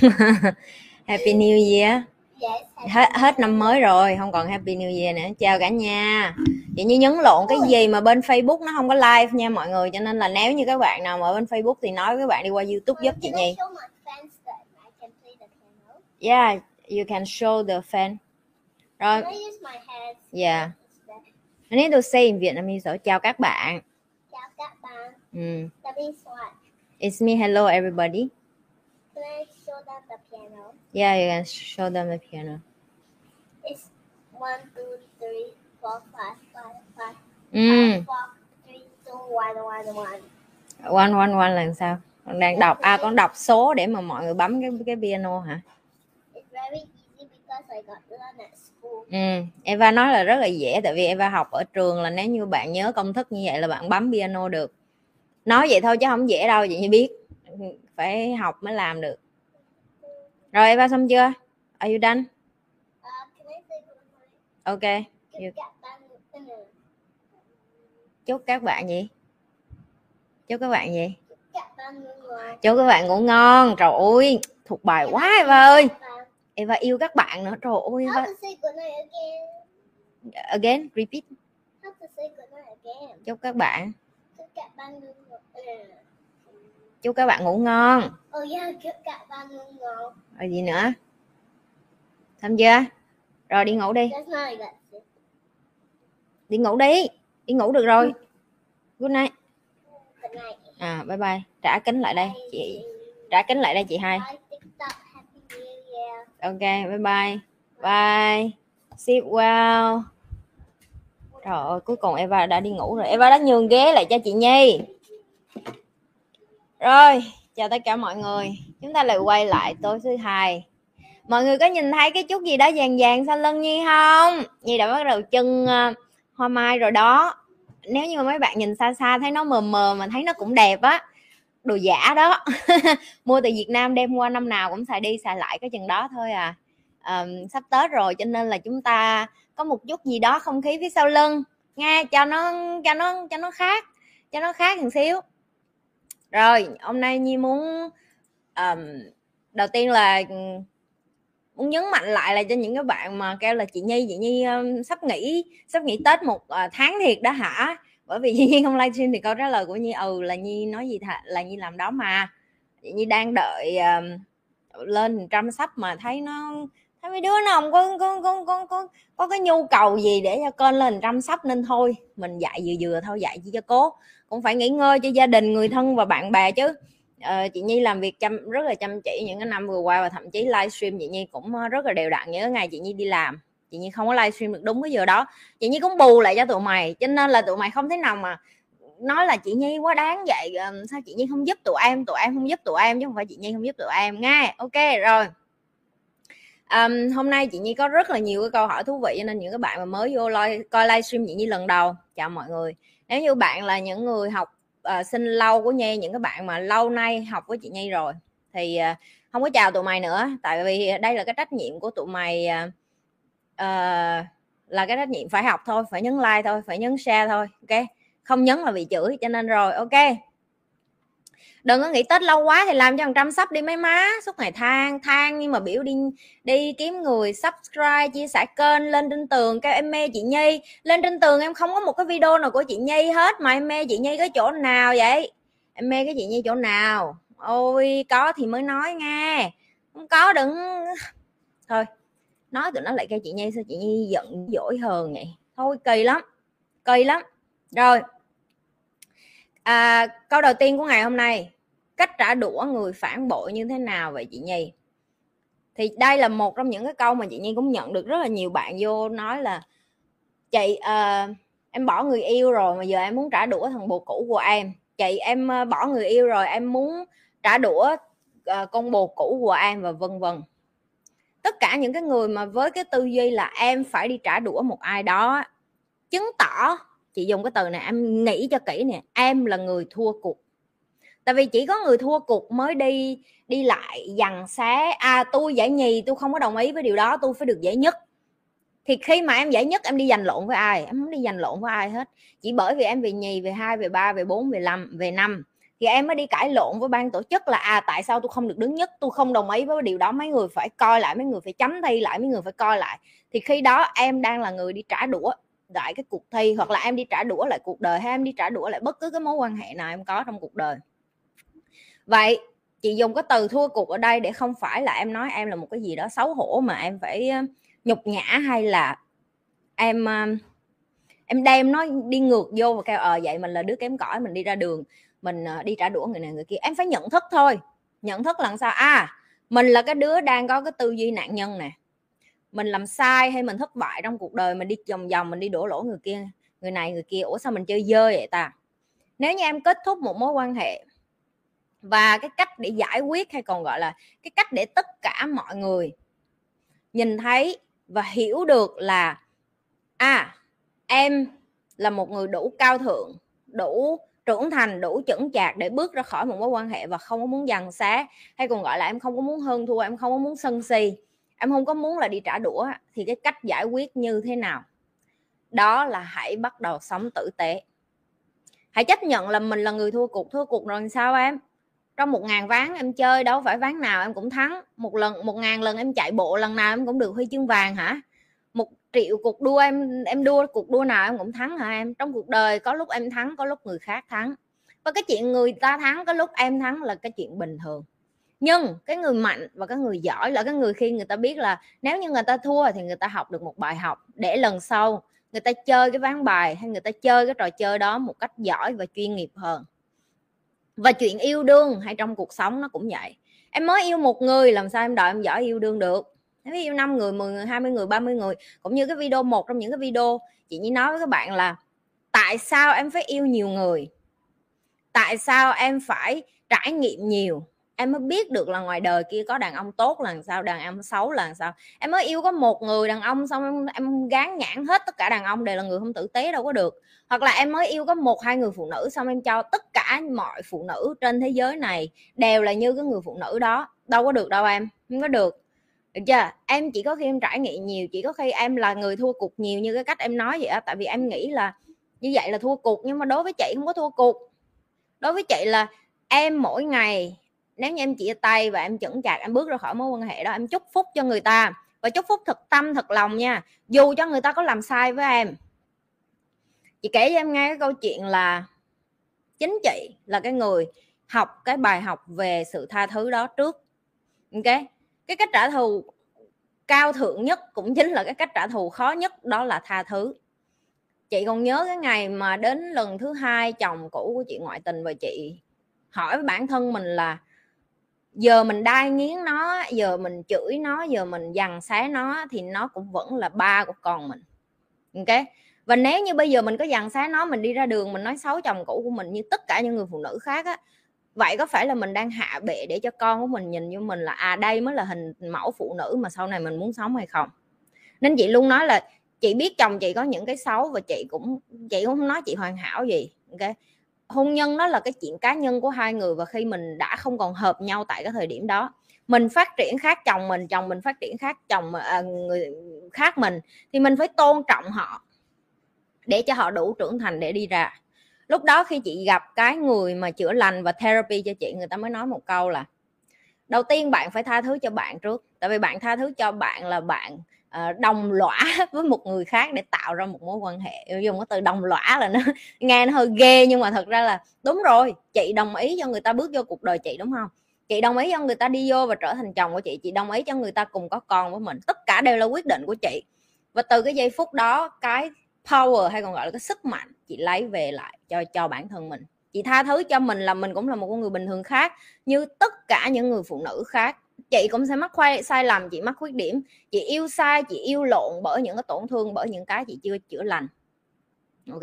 Happy New Year. Yes. Hết hết năm mới rồi, không còn Happy New Year nữa. Chào cả nhà. Vậy như nhấn lộn cái gì mà bên Facebook nó không có live nha mọi người, cho nên là nếu như các bạn nào mà ở bên Facebook thì nói với các bạn đi qua YouTube giúp chị Nhi. piano? Yeah, you can show the fan. Rồi? Yeah. I need to say in Vietnamese. So, chào các bạn. Chào các bạn. Mm. That means what? It's me. Hello everybody. Can I show them the piano? Yeah, you can show them the piano. It's one, two, three, four, five, five, five, Mm. five, four, three, two, one, one, one. One one one là sao? Con đang đọc à con đọc số để mà mọi người bấm cái cái piano hả? It's very easy because I got learned at school. Ừ, Eva nói là rất là dễ tại vì Eva học ở trường là nếu như bạn nhớ công thức như vậy là bạn bấm piano được. Nói vậy thôi chứ không dễ đâu chị như biết. Phải học mới làm được. Rồi Eva xong chưa? Are you done? Morning? Ok. Chúc You- các bạn Chúc các bạn gì? Chúc các bạn gì? chúc các bạn ngủ ngon. Chúc các bạn ngủ ngon. Trời ơi, thuộc bài quá Eva ơi. Eva yêu các bạn nữa. Trời ơi Eva. again? Repeat. Chúc các bạn, Chúc các bạn ngủ ngon. Ừ. chúc các bạn ngủ ngon. Oh yeah, chúc các bạn ngủ ngon. Rồi gì nữa? Xong chưa? Rồi đi ngủ đi. Like that. Đi ngủ đi. Đi ngủ được rồi. Good night. Good night. À bye bye. Trả kính lại đây chị. Trả kính lại đây chị hai. Ok, bye bye. Bye. Sleep well. Trời ơi, cuối cùng Eva đã đi ngủ rồi. Eva đã nhường ghế lại cho chị Nhi. Rồi, chào tất cả mọi người. Chúng ta lại quay lại tối thứ hai. Mọi người có nhìn thấy cái chút gì đó vàng vàng sau lưng Nhi không? Nhi đã bắt đầu chân ờ, hoa mai rồi đó. Nếu như mà mấy bạn nhìn xa xa thấy nó mờ mờ mà thấy nó cũng đẹp á. Đồ giả đó. Mua từ Việt Nam đem qua năm nào cũng xài đi xài lại cái chừng đó thôi à. um, sắp Tết rồi cho nên là chúng ta có một chút gì đó không khí phía sau lưng nghe cho nó cho nó cho nó khác cho nó khác một xíu rồi hôm nay nhi muốn um, đầu tiên là ừ, muốn nhấn mạnh lại là cho những cái bạn mà kêu là chị nhi chị nhi um, sắp nghỉ sắp nghỉ tết một uh, tháng thiệt đó hả? Bởi vì chị nhi không livestream thì câu trả lời của nhi ừ là nhi nói gì thà, là nhi làm đó mà. Chị nhi đang đợi um, lên trăm sắp mà thấy nó thấy mấy đứa nó không có có có có có, có cái nhu cầu gì để cho kênh lên trăm sắp nên thôi. Mình dạy vừa vừa thôi dạy chỉ cho cố. Cũng phải nghỉ ngơi cho gia đình người thân và bạn bè chứ uh, chị Nhi làm việc chăm rất là chăm chỉ những cái năm vừa qua và thậm chí livestream chị Nhi cũng ờ, rất là đều đặn những cái ngày chị Nhi đi làm. Chị Nhi không có livestream được đúng cái giờ đó. Chị Nhi cũng bù lại cho tụi mày cho nên là tụi mày không thể nào mà nói là chị Nhi quá đáng vậy ờ, sao chị Nhi không giúp tụi em tụi em không giúp tụi em chứ không phải chị Nhi không giúp tụi em nghe ok rồi. Um, hôm nay chị Nhi có rất là nhiều cái câu hỏi thú vị cho nên những cái bạn mà mới vô li- coi livestream chị Nhi lần đầu. Chào mọi người. Nếu như bạn là những người học Ờ, uh, sinh lâu của Nhi những cái bạn mà lâu nay học với chị Nhi rồi. Thì uh, không có chào tụi mày nữa tại vì đây là cái trách nhiệm của tụi mày uh, uh, là cái trách nhiệm phải học thôi phải nhấn like thôi phải nhấn share thôi ok? Không nhấn là bị chửi cho nên rồi ok? Đừng có nghĩ tết lâu quá thì làm cho thằng trăm sắp đi mấy má, suốt ngày than than. Nhưng mà biểu đi đi kiếm người subscribe, chia sẻ kênh, lên trên tường kêu em mê chị nhi. Lên trên tường em không có một cái video nào của chị nhi hết, mà em mê chị nhi cái chỗ nào vậy? Em mê cái chị nhi chỗ nào? Ôi, có thì mới nói nghe. Không có đừng. Thôi, nói tụi nó lại kêu chị nhi, sao chị nhi giận dỗi hờn vậy? Thôi, kỳ lắm kỳ lắm. Rồi à, câu đầu tiên của ngày hôm nay cách trả đũa người phản bội như thế nào vậy chị nhi? Thì đây là một trong những cái câu mà chị nhi cũng nhận được rất là nhiều bạn vô nói là chị à, em bỏ người yêu rồi mà giờ em muốn trả đũa thằng bồ cũ của em. Chị em ờ, bỏ người yêu rồi em muốn trả đũa à, con bồ cũ của em và vân vân. Tất cả những cái người mà với cái tư duy là em phải đi trả đũa một ai đó chứng tỏ chị dùng cái từ này, em nghĩ cho kỹ nè, em là người thua cuộc. Tại vì chỉ có người thua cuộc mới đi đi lại, dằn xé à tôi giải nhì, tôi không có đồng ý với điều đó, tôi phải được giải nhất. Thì khi mà em giải nhất, em đi giành lộn với ai? Em không đi giành lộn với ai hết. Chỉ bởi vì em về nhì, về hai, về ba, về bốn, về năm về năm. Thì em mới đi cãi lộn với ban tổ chức là à tại sao tôi không được đứng nhất? Tôi không đồng ý với điều đó. Mấy người phải coi lại, mấy người phải chấm thi lại, mấy người phải coi lại. Thì khi đó em đang là người đi trả đũa lại cái cuộc thi, hoặc là em đi trả đũa lại cuộc đời, hay em đi trả đũa lại bất cứ cái mối quan hệ nào em có trong cuộc đời. Vậy, chị dùng cái từ thua cuộc ở đây để không phải là em nói em là một cái gì đó xấu hổ mà em phải nhục nhã hay là em em đem nó đi ngược vô và kêu ờ vậy mình là đứa kém cỏi, mình đi ra đường, mình ờ, đi trả đũa người này người kia. Em phải nhận thức thôi. Nhận thức là sao? À mình là cái đứa đang có cái tư duy nạn nhân nè mình làm sai hay mình thất bại trong cuộc đời, mình đi vòng vòng, mình đi đổ lỗi người kia, người này, người kia, ủa sao mình chơi dơ vậy ta? Nếu như em kết thúc một mối quan hệ và cái cách để giải quyết hay còn gọi là cái cách để tất cả mọi người nhìn thấy và hiểu được là à em là một người đủ cao thượng, đủ trưởng thành, đủ chững chạc để bước ra khỏi một mối quan hệ và không có muốn dằn xá hay còn gọi là em không có muốn hơn thua, em không có muốn sân si em không có muốn là đi trả đũa, thì cái cách giải quyết như thế nào? Đó là hãy bắt đầu sống tử tế. Hãy chấp nhận là mình là người thua cuộc thua cuộc rồi sao em? Trong một ngàn ván em chơi đâu phải ván nào em cũng thắng. Một lần, một ngàn lần em chạy bộ, lần nào em cũng được huy chương vàng hả? Một triệu cuộc đua em em đua cuộc đua nào em cũng thắng hả em? Trong cuộc đời có lúc em thắng, có lúc người khác thắng. Và cái chuyện người ta thắng, có lúc em thắng là cái chuyện bình thường nhưng cái người mạnh và cái người giỏi là cái người khi người ta biết là nếu như người ta thua thì người ta học được một bài học để lần sau người ta chơi cái ván bài hay người ta chơi cái trò chơi đó một cách giỏi và chuyên nghiệp hơn. Và chuyện yêu đương hay trong cuộc sống nó cũng vậy. Em mới yêu một người, làm sao em đợi em giỏi yêu đương được? Em yêu năm người 10 người 20 người 30 người, cũng như cái video, một trong những cái video chị như nói với các bạn là tại sao em phải yêu nhiều người? Tại sao em phải trải nghiệm nhiều? Em mới biết được là ngoài đời kia có đàn ông tốt là sao đàn ông xấu là sao. Em mới yêu có một người đàn ông xong em, em gán nhãn hết tất cả đàn ông đều là người không tử tế đâu có được. Hoặc là em mới yêu có một hai người phụ nữ xong em cho tất cả mọi phụ nữ trên thế giới này đều là như cái người phụ nữ đó. Đâu có được đâu em không có được. Được chưa? Em chỉ có khi em trải nghiệm nhiều chỉ có khi em là người thua cuộc nhiều như cái cách em nói vậy á. Tại vì em nghĩ là như vậy là thua cuộc nhưng mà đối với chị không có thua cuộc. Đối với chị là em mỗi ngày nếu như em chia tay và em chững chạc, em bước ra khỏi mối quan hệ đó, em chúc phúc cho người ta. Và chúc phúc thật tâm, thật lòng nha. Dù cho người ta có làm sai với em. Chị kể cho em nghe cái câu chuyện là chính chị là cái người học cái bài học về sự tha thứ đó trước. Ok? Cái cách trả thù cao thượng nhất cũng chính là cái cách trả thù khó nhất, đó là tha thứ. Chị còn nhớ cái ngày mà đến lần thứ hai chồng cũ của chị ngoại tình và chị hỏi với bản thân mình là giờ mình đai nghiến nó, giờ mình chửi nó, giờ mình dằn xé nó thì nó cũng vẫn là ba của con mình. Ok? Và nếu như bây giờ mình có dằn xé nó, mình đi ra đường mình nói xấu chồng cũ của mình như tất cả những người phụ nữ khác á, vậy có phải là mình đang hạ bệ để cho con của mình nhìn như mình là à đây mới là hình mẫu phụ nữ mà sau này mình muốn sống hay không? Nên chị luôn nói là chị biết chồng chị có những cái xấu và chị cũng chị cũng không nói chị hoàn hảo gì, ok? Hôn nhân nó là cái chuyện cá nhân của hai người và khi mình đã không còn hợp nhau tại cái thời điểm đó. Mình phát triển khác chồng mình chồng mình phát triển khác chồng à, người khác mình thì mình phải tôn trọng họ để cho họ đủ trưởng thành để đi ra. Lúc đó khi chị gặp cái người mà chữa lành và therapy cho chị người ta mới nói một câu là đầu tiên bạn phải tha thứ cho bạn trước tại vì bạn tha thứ cho bạn là bạn uh, đồng lõa với một người khác để tạo ra một mối quan hệ. Dùng cái từ đồng lõa là nó nghe nó hơi ghê nhưng mà thật ra là đúng rồi chị đồng ý cho người ta bước vô cuộc đời chị đúng không? Chị đồng ý cho người ta đi vô và trở thành chồng của chị chị đồng ý cho người ta cùng có con với mình. Tất cả đều là quyết định của chị. Và từ cái giây phút đó cái power hay còn gọi là cái sức mạnh chị lấy về lại cho cho bản thân mình. Chị tha thứ cho mình là mình cũng là một con người bình thường khác như tất cả những người phụ nữ khác chị cũng sẽ mắc khoai, sai lầm, chị mắc khuyết điểm. Chị yêu sai, chị yêu lộn bởi những cái tổn thương, bởi những cái chị chưa chữa lành. Ok.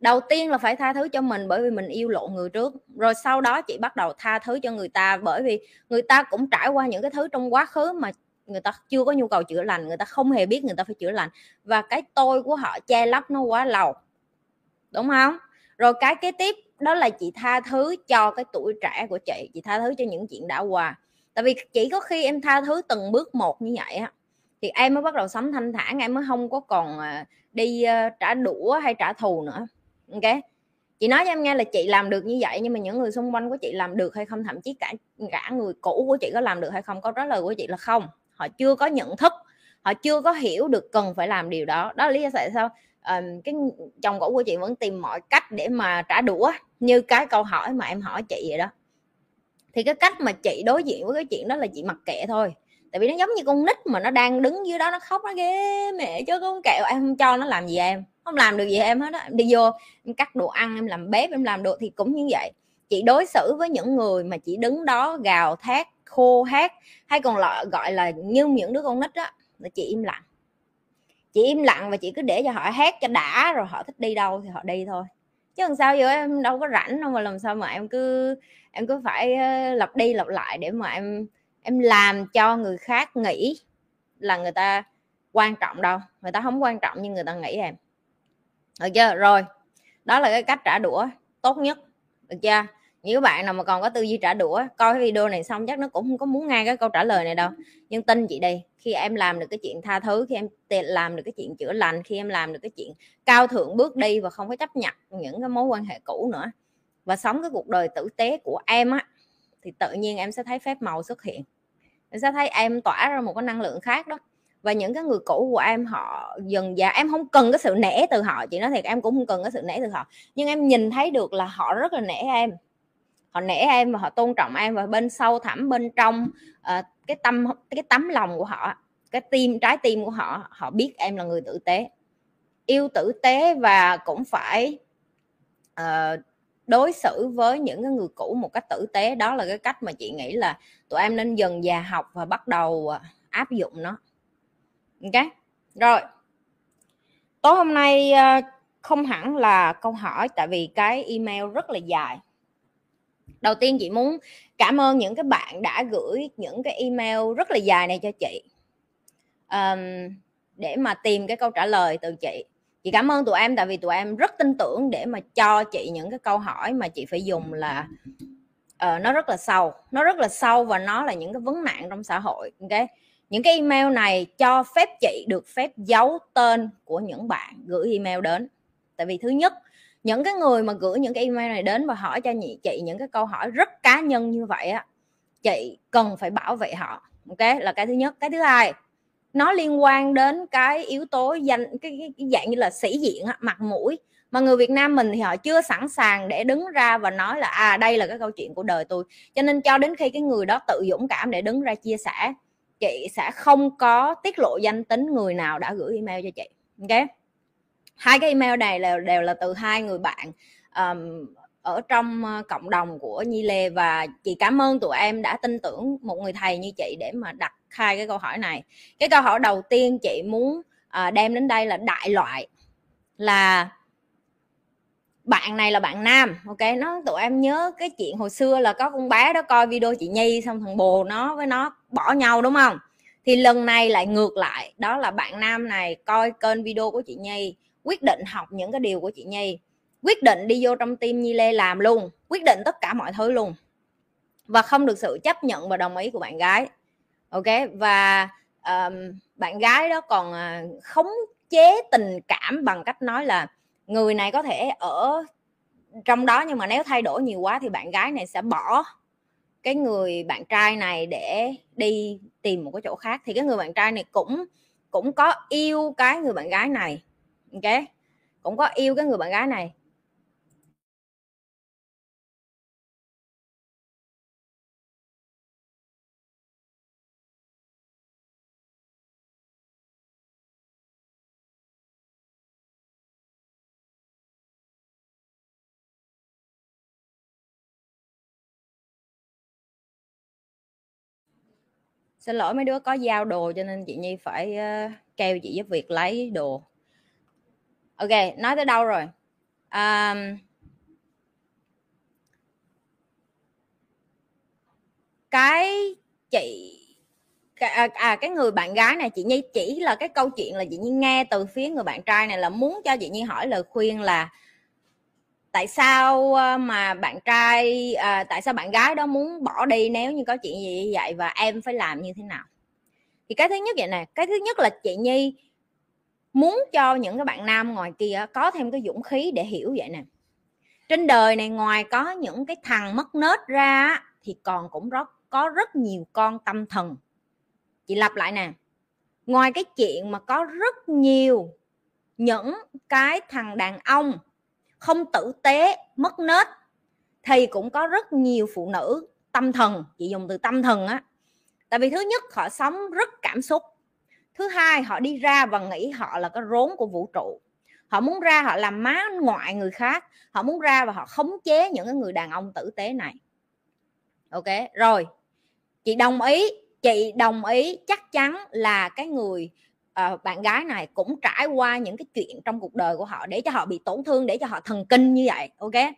Đầu tiên là phải tha thứ cho mình bởi vì mình yêu lộn người trước. Rồi sau đó chị bắt đầu tha thứ cho người ta bởi vì người ta cũng trải qua những cái thứ trong quá khứ mà người ta chưa có nhu cầu chữa lành, người ta không hề biết người ta phải chữa lành. Và cái tôi của họ che lấp nó quá lâu. Đúng không? Rồi cái kế tiếp đó là chị tha thứ cho cái tuổi trẻ của chị. Chị tha thứ cho những chuyện đã qua tại vì chỉ có khi em tha thứ từng bước một như vậy á thì em mới bắt đầu sống thanh thản em mới không có còn ờ, đi ờ, trả đũa hay trả thù nữa. Ok? Chị nói cho em nghe là chị làm được như vậy nhưng mà những người xung quanh của chị làm được hay không thậm chí cả cả người cũ của chị có làm được hay không câu trả lời của chị là không. Họ chưa có nhận thức họ chưa có hiểu được cần phải làm điều đó. Đó là lý do tại sao um, cái chồng cũ của chị vẫn tìm mọi cách để mà trả đũa như cái câu hỏi mà em hỏi chị vậy đó thì cái cách mà chị đối diện với cái chuyện đó là chị mặc kệ thôi. Tại vì nó giống như con nít mà nó đang đứng dưới đó, nó khóc, nó ghê mẹ, chứ con kẹo, em không cho nó làm gì em. Không làm được gì em hết á. Đi vô, em cắt đồ ăn, em làm bếp, em làm được thì cũng như vậy. Chị đối xử với những người mà chị đứng đó gào thét, khô hát, hay còn là gọi là như những đứa con nít á, là chị im lặng. Chị im lặng và chị cứ để cho họ hát cho đã, rồi họ thích đi đâu thì họ đi thôi chứ làm sao giờ em đâu có rảnh đâu mà làm sao mà em cứ em cứ phải ờ, lặp đi lặp lại để mà em em làm cho người khác nghĩ là người ta quan trọng đâu. Người ta không quan trọng như người ta nghĩ em. Được chưa? Rồi, đó là cái cách trả đũa tốt nhất. Được chưa? Những bạn nào mà còn có tư duy trả đũa coi cái video này xong chắc nó cũng không có muốn nghe cái câu trả lời này đâu. Nhưng tin chị đi, khi em làm được cái chuyện tha thứ khi em làm được cái chuyện chữa lành khi em làm được cái chuyện cao thượng bước đi và không có chấp nhận những cái mối quan hệ cũ nữa và sống cái cuộc đời tử tế của em á thì tự nhiên em sẽ thấy phép màu xuất hiện. Em sẽ thấy em tỏa ra một cái năng lượng khác đó. Và những cái người cũ của em họ dần dà em không cần cái sự nể từ họ chị nói thiệt em cũng không cần cái sự nể từ họ. Nhưng em nhìn thấy được là họ rất là nể em họ nể em và họ tôn trọng em và bên sâu thẳm bên trong uh, cái tâm cái tấm lòng của họ cái tim trái tim của họ họ biết em là người tử tế. Yêu tử tế và cũng phải uh, đối xử với những cái người cũ một cách tử tế. Đó là cái cách mà chị nghĩ là tụi em nên dần già học và bắt đầu ờ, áp dụng nó. Ok? Rồi. Tối hôm nay không hẳn là câu hỏi tại vì cái email rất là dài đầu tiên chị muốn cảm ơn những cái bạn đã gửi những cái email rất là dài này cho chị. Um, để mà tìm cái câu trả lời từ chị. Chị cảm ơn tụi em tại vì tụi em rất tin tưởng để mà cho chị những cái câu hỏi mà chị phải dùng là uh, nó rất là sâu. Nó rất là sâu và nó là những cái vấn nạn trong xã hội ok? Những cái email này cho phép chị được phép giấu tên của những bạn gửi email đến. Tại vì thứ nhất những cái người mà gửi những cái email này đến và hỏi cho nhị chị những cái câu hỏi rất cá nhân như vậy á chị cần phải bảo vệ họ ok? Là cái thứ nhất. Cái thứ hai nó liên quan đến cái yếu tố danh cái, cái, cái dạng như là sĩ diện mặt mũi. Mà người Việt Nam mình thì họ chưa sẵn sàng để đứng ra và nói là à đây là cái câu chuyện của đời tôi. Cho nên cho đến khi cái người đó tự dũng cảm để đứng ra chia sẻ chị sẽ không có tiết lộ danh tính người nào đã gửi email cho chị ok? Hai cái email này là đều là từ hai người bạn um, ở trong ờ, cộng đồng của Nhi Lê và chị cảm ơn tụi em đã tin tưởng một người thầy như chị để mà đặt hai cái câu hỏi này. Cái câu hỏi đầu tiên chị muốn uh, đem đến đây là đại loại là bạn này là bạn nam ok? Nó tụi em nhớ cái chuyện hồi xưa là có con bé đó coi video chị nhi xong thằng bồ nó với nó bỏ nhau đúng không? Thì lần này lại ngược lại đó là bạn nam này coi kênh video của chị nhi quyết định học những cái điều của chị nhi. Quyết định đi vô trong tim nhi lê làm luôn. Quyết định tất cả mọi thứ luôn. Và không được sự chấp nhận và đồng ý của bạn gái. Ok? Và um, bạn gái đó còn à, khống chế tình cảm bằng cách nói là người này có thể ở trong đó nhưng mà nếu thay đổi nhiều quá thì bạn gái này sẽ bỏ cái người bạn trai này để đi tìm một cái chỗ khác. Thì cái người bạn trai này cũng cũng có yêu cái người bạn gái này ok cũng có yêu cái người bạn gái này. Xin lỗi mấy đứa có giao đồ cho nên chị nhi phải uh, kêu chị giúp việc lấy đồ ok nói tới đâu rồi? Um, cái chị à, à cái người bạn gái này chị nhi chỉ là cái câu chuyện là chị nhi nghe từ phía người bạn trai này là muốn cho chị nhi hỏi lời khuyên là tại sao ờ, mà bạn trai à, tại sao bạn gái đó muốn bỏ đi nếu như có chuyện gì vậy và em phải làm như thế nào? Thì cái thứ nhất vậy nè cái thứ nhất là chị nhi muốn cho những cái bạn nam ngoài kia có thêm cái dũng khí để hiểu vậy nè. Trên đời này ngoài có những cái thằng mất nết ra thì còn cũng rất, có rất nhiều con tâm thần. Chị lặp lại nè. Ngoài cái chuyện mà có rất nhiều những cái thằng đàn ông không tử tế, mất nết, thì cũng có rất nhiều phụ nữ tâm thần, chị dùng từ tâm thần á. Tại vì thứ nhất, họ sống rất cảm xúc thứ hai họ đi ra và nghĩ họ là cái rốn của vũ trụ. Họ muốn ra họ làm má ngoại người khác. Họ muốn ra và họ khống chế những cái người đàn ông tử tế này. Ok rồi. Chị đồng ý chị đồng ý chắc chắn là cái người uh, bạn gái này cũng trải qua những cái chuyện trong cuộc đời của họ để cho họ bị tổn thương để cho họ thần kinh như vậy ok?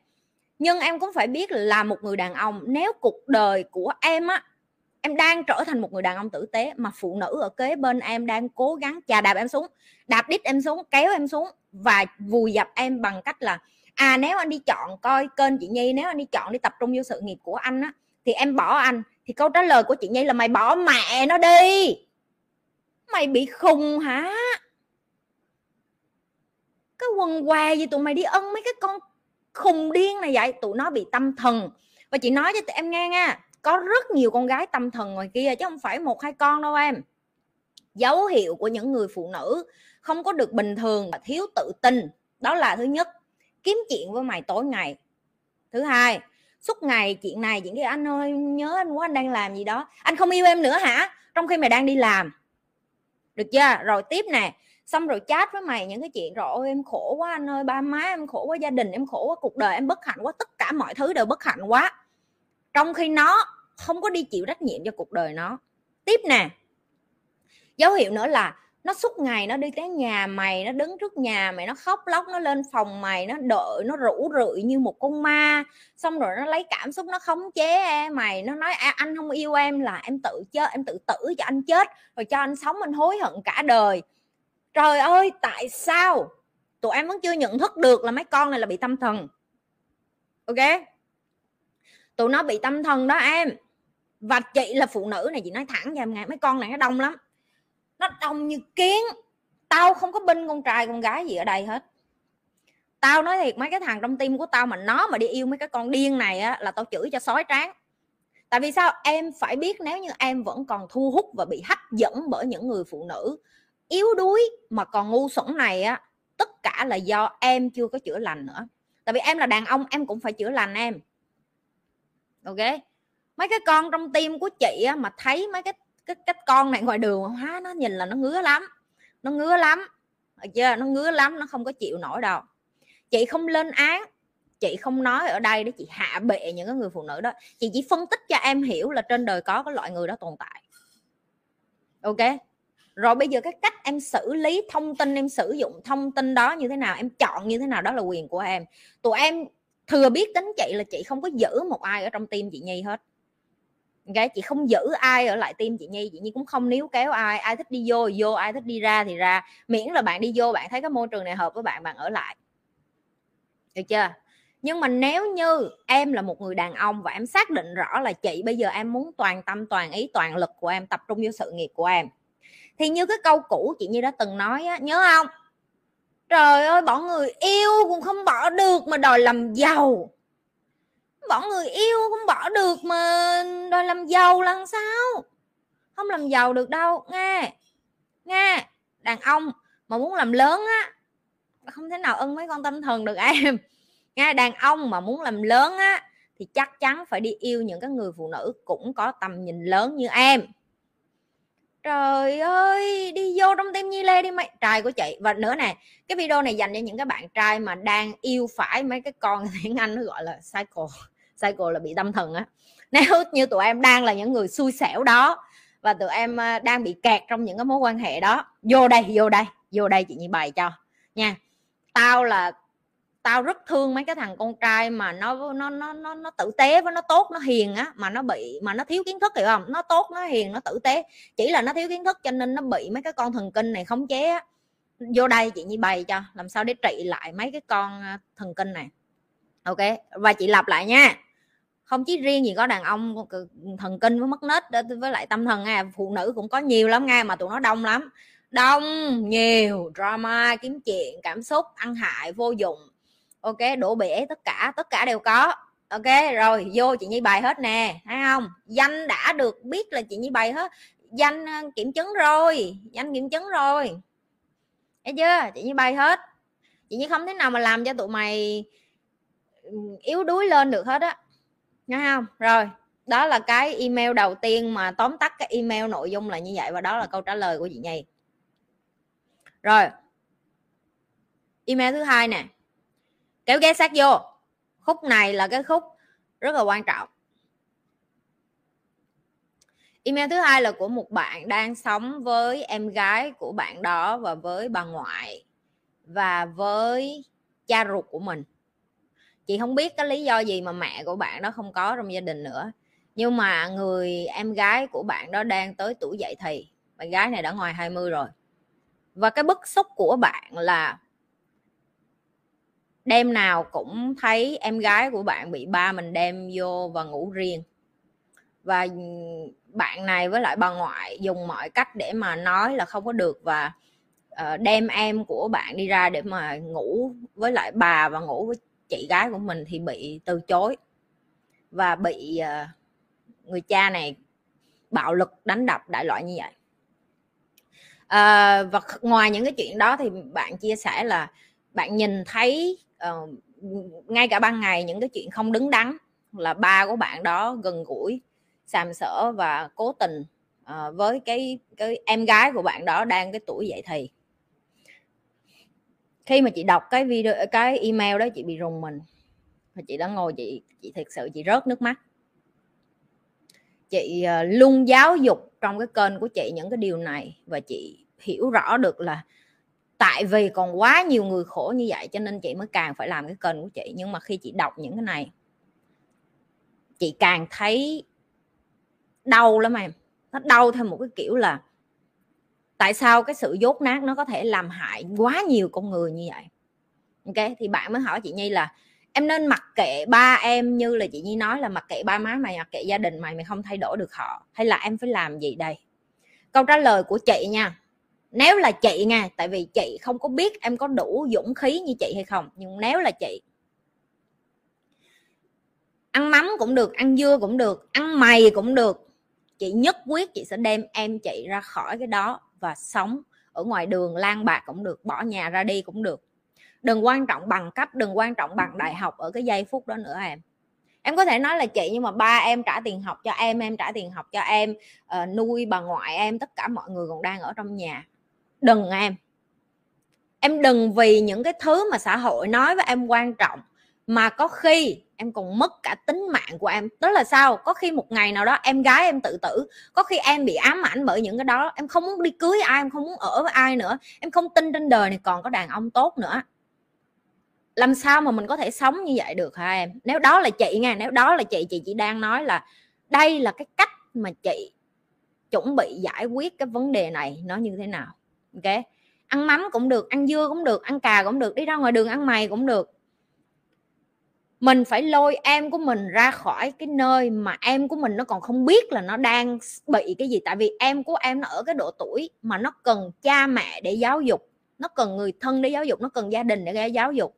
Nhưng em cũng phải biết là một người đàn ông nếu cuộc đời của em á em đang trở thành một người đàn ông tử tế mà phụ nữ ở kế bên em đang cố gắng chà đạp em xuống, đạp đít em xuống, kéo em xuống và vùi dập em bằng cách là à nếu anh đi chọn coi kênh chị nhi, nếu anh đi chọn đi tập trung vô sự nghiệp của anh á, thì em bỏ anh. Thì câu trả lời của chị nhi là, mày bỏ mẹ nó đi. Mày bị khùng hả? Cái quần què gì tụi mày đi ân mấy cái con khùng điên này vậy? Tụi nó bị tâm thần. Và chị nói cho tụi em nghe nha có rất nhiều con gái tâm thần ngoài kia chứ không phải một hai con đâu em. Dấu hiệu của những người phụ nữ không có được bình thường và thiếu tự tin, đó là thứ nhất, kiếm chuyện với mày tối ngày. Thứ hai, suốt ngày chuyện này, chuyện kia, anh ơi, nhớ anh quá, anh đang làm gì đó. Anh không yêu em nữa hả? Trong khi mày đang đi làm. Được chưa? Rồi tiếp nè, xong rồi chat với mày những cái chuyện, rồi ôi, em khổ quá anh ơi, ba má em khổ quá, gia đình em khổ quá, cuộc đời em bất hạnh quá, tất cả mọi thứ đều bất hạnh quá trong khi nó không có đi chịu trách nhiệm cho cuộc đời nó. Tiếp nè. Dấu hiệu nữa là nó suốt ngày nó đi tới nhà mày nó đứng trước nhà mày nó khóc lóc nó lên phòng mày nó đợi nó rủ rượi như một con ma. Xong rồi nó lấy cảm xúc nó khống chế em mày nó nói à, anh không yêu em là em tự chết em tự tử cho anh chết rồi cho anh sống anh hối hận cả đời. Trời ơi tại sao tụi em vẫn chưa nhận thức được là mấy con này là bị tâm thần? Ok? Tụi nó bị tâm thần đó em. Và chị là phụ nữ này, chị nói thẳng cho em nghe, mấy con này nó đông lắm. Nó đông như kiến. Tao không có binh con trai, con gái gì ở đây hết. Tao nói thiệt, mấy cái thằng trong tim của tao mà nó mà đi yêu mấy cái con điên này á, là tao chửi cho sói tráng. Tại vì sao? Em phải biết nếu như em vẫn còn thu hút và bị hấp dẫn bởi những người phụ nữ yếu đuối mà còn ngu xuẩn này á, tất cả là do em chưa có chữa lành nữa. Tại vì em là đàn ông, em cũng phải chữa lành em ok. Mấy cái con trong tim của chị á, mà thấy mấy cái cái cái con này ngoài đường hóa nó nhìn là nó ngứa lắm. Nó ngứa lắm. Được chưa? Nó ngứa lắm nó không có chịu nổi đâu. Chị không lên án. Chị không nói ở đây để chị hạ bệ những cái người phụ nữ đó. Chị chỉ phân tích cho em hiểu là trên đời có cái loại người đó tồn tại. Ok. Rồi bây giờ cái cách em xử lý thông tin em sử dụng thông tin đó như thế nào em chọn như thế nào đó là quyền của em. Tụi em thừa biết tính chị là chị không có giữ một ai ở trong tim chị nhi hết. Ok chị không giữ ai ở lại tim chị nhi chị nhi cũng không níu kéo ai ai thích đi vô thì vô ai thích đi ra thì ra. Miễn là bạn đi vô bạn thấy cái môi trường này hợp với bạn bạn ở lại. Được chưa? Nhưng mà nếu như em là một người đàn ông và em xác định rõ là chị bây giờ em muốn toàn tâm toàn ý toàn lực của em tập trung vô sự nghiệp của em thì như cái câu cũ chị như đã từng nói á, nhớ không? Trời ơi bỏ người yêu cũng không bỏ được mà đòi làm giàu. Bỏ người yêu cũng bỏ được mà đòi làm giàu làm sao? Không làm giàu được đâu nghe nghe đàn ông mà muốn làm lớn á, không thể nào ưng mấy con tâm thần được em. Nghe đàn ông mà muốn làm lớn á, thì chắc chắn phải đi yêu những cái người phụ nữ cũng có tầm nhìn lớn như em trời ơi, đi vô trong tim nhi lê đi mấy trai của chị. Và nữa nè, cái video này dành cho những cái bạn trai mà đang yêu phải mấy cái con tiếng anh nó gọi là cycle cycle là bị tâm thần á. Nếu như tụi em đang là những người xui xẻo đó, và tụi em à, đang bị kẹt trong những cái mối quan hệ đó, vô đây vô đây vô đây chị nhi bày cho nha. Tao là tao rất thương mấy cái thằng con trai mà nó nó nó nó nó tử tế với nó tốt, nó hiền á, mà nó bị, mà nó thiếu kiến thức, hiểu không? Nó tốt, nó hiền, nó tử tế. Chỉ là nó thiếu kiến thức cho nên nó bị mấy cái con thần kinh này khống chế á. Vô đây chị nhi bày cho, làm sao để trị lại mấy cái con à, thần kinh này. Ok, và chị lặp lại nha. Không chỉ riêng gì có đàn ông thần kinh với mất nết với lại tâm thần à phụ nữ cũng có nhiều lắm nghe mà tụi nó đông lắm. Đông, nhiều, drama, kiếm chuyện, cảm xúc, ăn hại, vô dụng ok, đổ bể, tất cả tất cả đều có. Ok, rồi, vô chị nhi bài hết nè, thấy không? Danh đã được biết là chị nhi bài hết. Danh ờ, kiểm chứng rồi, danh kiểm chứng rồi. Thấy chưa? Chị nhi bài hết. Chị nhi không thế nào mà làm cho tụi mày yếu đuối lên được hết á. Nghe không? Rồi, đó là cái email đầu tiên mà tóm tắt cái email nội dung là như vậy và đó là câu trả lời của chị nhi. Rồi, email thứ hai nè kéo ghé sát vô. Khúc này là cái khúc rất là quan trọng. Email thứ hai là của một bạn đang sống với em gái của bạn đó và với bà ngoại và với cha ruột của mình. Chị không biết cái lý do gì mà mẹ của bạn đó không có trong gia đình nữa. Nhưng mà người em gái của bạn đó đang tới tuổi dậy thì. Bạn gái này đã ngoài 20 rồi. Và cái bức xúc của bạn là đêm nào cũng thấy em gái của bạn bị ba mình đem vô và ngủ riêng. Và ừ, bạn này với lại bà ngoại dùng mọi cách để mà nói là không có được và uh, đem em của bạn đi ra để mà ngủ với lại bà và ngủ với chị gái của mình thì bị từ chối. Và bị uh, người cha này bạo lực đánh đập đại loại như vậy. À, và ngoài những cái chuyện đó thì bạn chia sẻ là bạn nhìn thấy uh, ngay cả ban ngày những cái chuyện không đứng đắn là ba của bạn đó gần gũi sàm sỡ và cố tình uh, với cái cái em gái của bạn đó đang cái tuổi dậy thì. Khi mà chị đọc cái video cái email đó chị bị rùng mình. Và chị đã ngồi chị chị thật sự chị rớt nước mắt. Chị uh, luôn giáo dục trong cái kênh của chị những cái điều này và chị hiểu rõ được là tại vì còn quá nhiều người khổ như vậy cho nên chị mới càng phải làm cái kênh của chị. Nhưng mà khi chị đọc những cái này, chị càng thấy đau lắm em. Nó đau theo một cái kiểu là tại sao cái sự dốt nát nó có thể làm hại quá nhiều con người như vậy? Ok, thì bạn mới hỏi chị nhi là em nên mặc kệ ba em như là chị nhi nói là mặc kệ ba má mày, mặc kệ gia đình mày mày không thay đổi được họ, hay là em phải làm gì đây? Câu trả lời của chị nha nếu là chị nha tại vì chị không có biết em có đủ dũng khí như chị hay không nhưng nếu là chị ăn mắm cũng được ăn dưa cũng được ăn mày cũng được chị nhất quyết chị sẽ đem em chị ra khỏi cái đó và sống ở ngoài đường lang bạc cũng được bỏ nhà ra đi cũng được. Đừng quan trọng bằng cấp đừng quan trọng bằng đại học ở cái giây phút đó nữa em. Em có thể nói là chị nhưng mà ba em trả tiền học cho em em trả tiền học cho em uh, nuôi bà ngoại em tất cả mọi người còn đang ở trong nhà đừng em. Em đừng vì những cái thứ mà xã hội nói với em quan trọng, mà có khi em còn mất cả tính mạng của em. Đó là sao? Có khi một ngày nào đó em gái em tự tử, có khi em bị ám ảnh bởi những cái đó, em không muốn đi cưới ai, em không muốn ở với ai nữa, em không tin trên đời này còn có đàn ông tốt nữa. Làm sao mà mình có thể sống như vậy được hả em? Nếu đó là chị nha, nếu đó là chị chị chỉ đang nói là đây là cái cách mà chị chuẩn bị giải quyết cái vấn đề này nó như thế nào ok, ăn mắm cũng được, ăn dưa cũng được, ăn cà cũng được, đi ra ngoài đường ăn mày cũng được. Mình phải lôi em của mình ra khỏi cái nơi mà em của mình nó còn không biết là nó đang bị cái gì. Tại vì em của em nó ở cái độ tuổi mà nó cần cha mẹ để giáo dục, nó cần người thân để giáo dục, nó cần gia đình để giáo dục.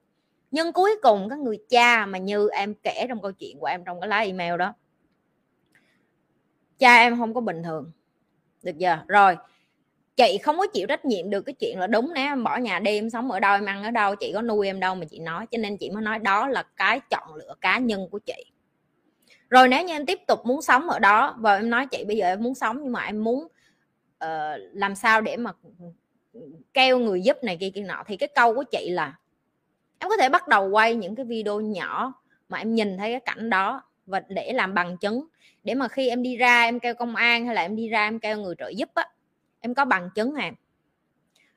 Nhưng cuối cùng cái người cha mà như em kể trong câu chuyện của em trong cái lá email đó, cha em không có bình thường. Được giờ rồi chị không có chịu trách nhiệm được cái chuyện là đúng nếu em bỏ nhà đi em sống ở đâu em ăn ở đâu chị có nuôi em đâu mà chị nói. Cho nên chị mới nói đó là cái chọn lựa cá nhân của chị. Rồi nếu như em tiếp tục muốn sống ở đó và em nói chị bây giờ em muốn sống nhưng mà em muốn uh, làm sao để mà kêu người giúp này kia kia nọ thì cái câu của chị là em có thể bắt đầu quay những cái video nhỏ mà em nhìn thấy cái cảnh đó và để làm bằng chứng. Để mà khi em đi ra em kêu công an hay là em đi ra em kêu người trợ giúp á em có bằng chứng à?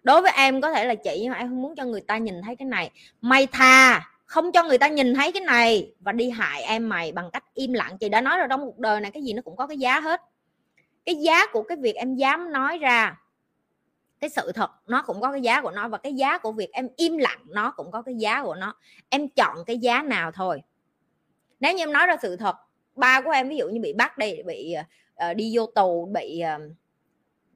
Đối với em có thể là chị nhưng mà em không muốn cho người ta nhìn thấy cái này. May tha không cho người ta nhìn thấy cái này và đi hại em mày bằng cách im lặng. Chị đã nói rồi trong cuộc đời này cái gì nó cũng có cái giá hết. Cái giá của cái việc em dám nói ra cái sự thật nó cũng có cái giá của nó và cái giá của việc em im lặng nó cũng có cái giá của nó. Em chọn cái giá nào thôi. Nếu như em nói ra sự thật ba của em ví dụ như bị bắt đi bị uh, đi vô tù bị uh,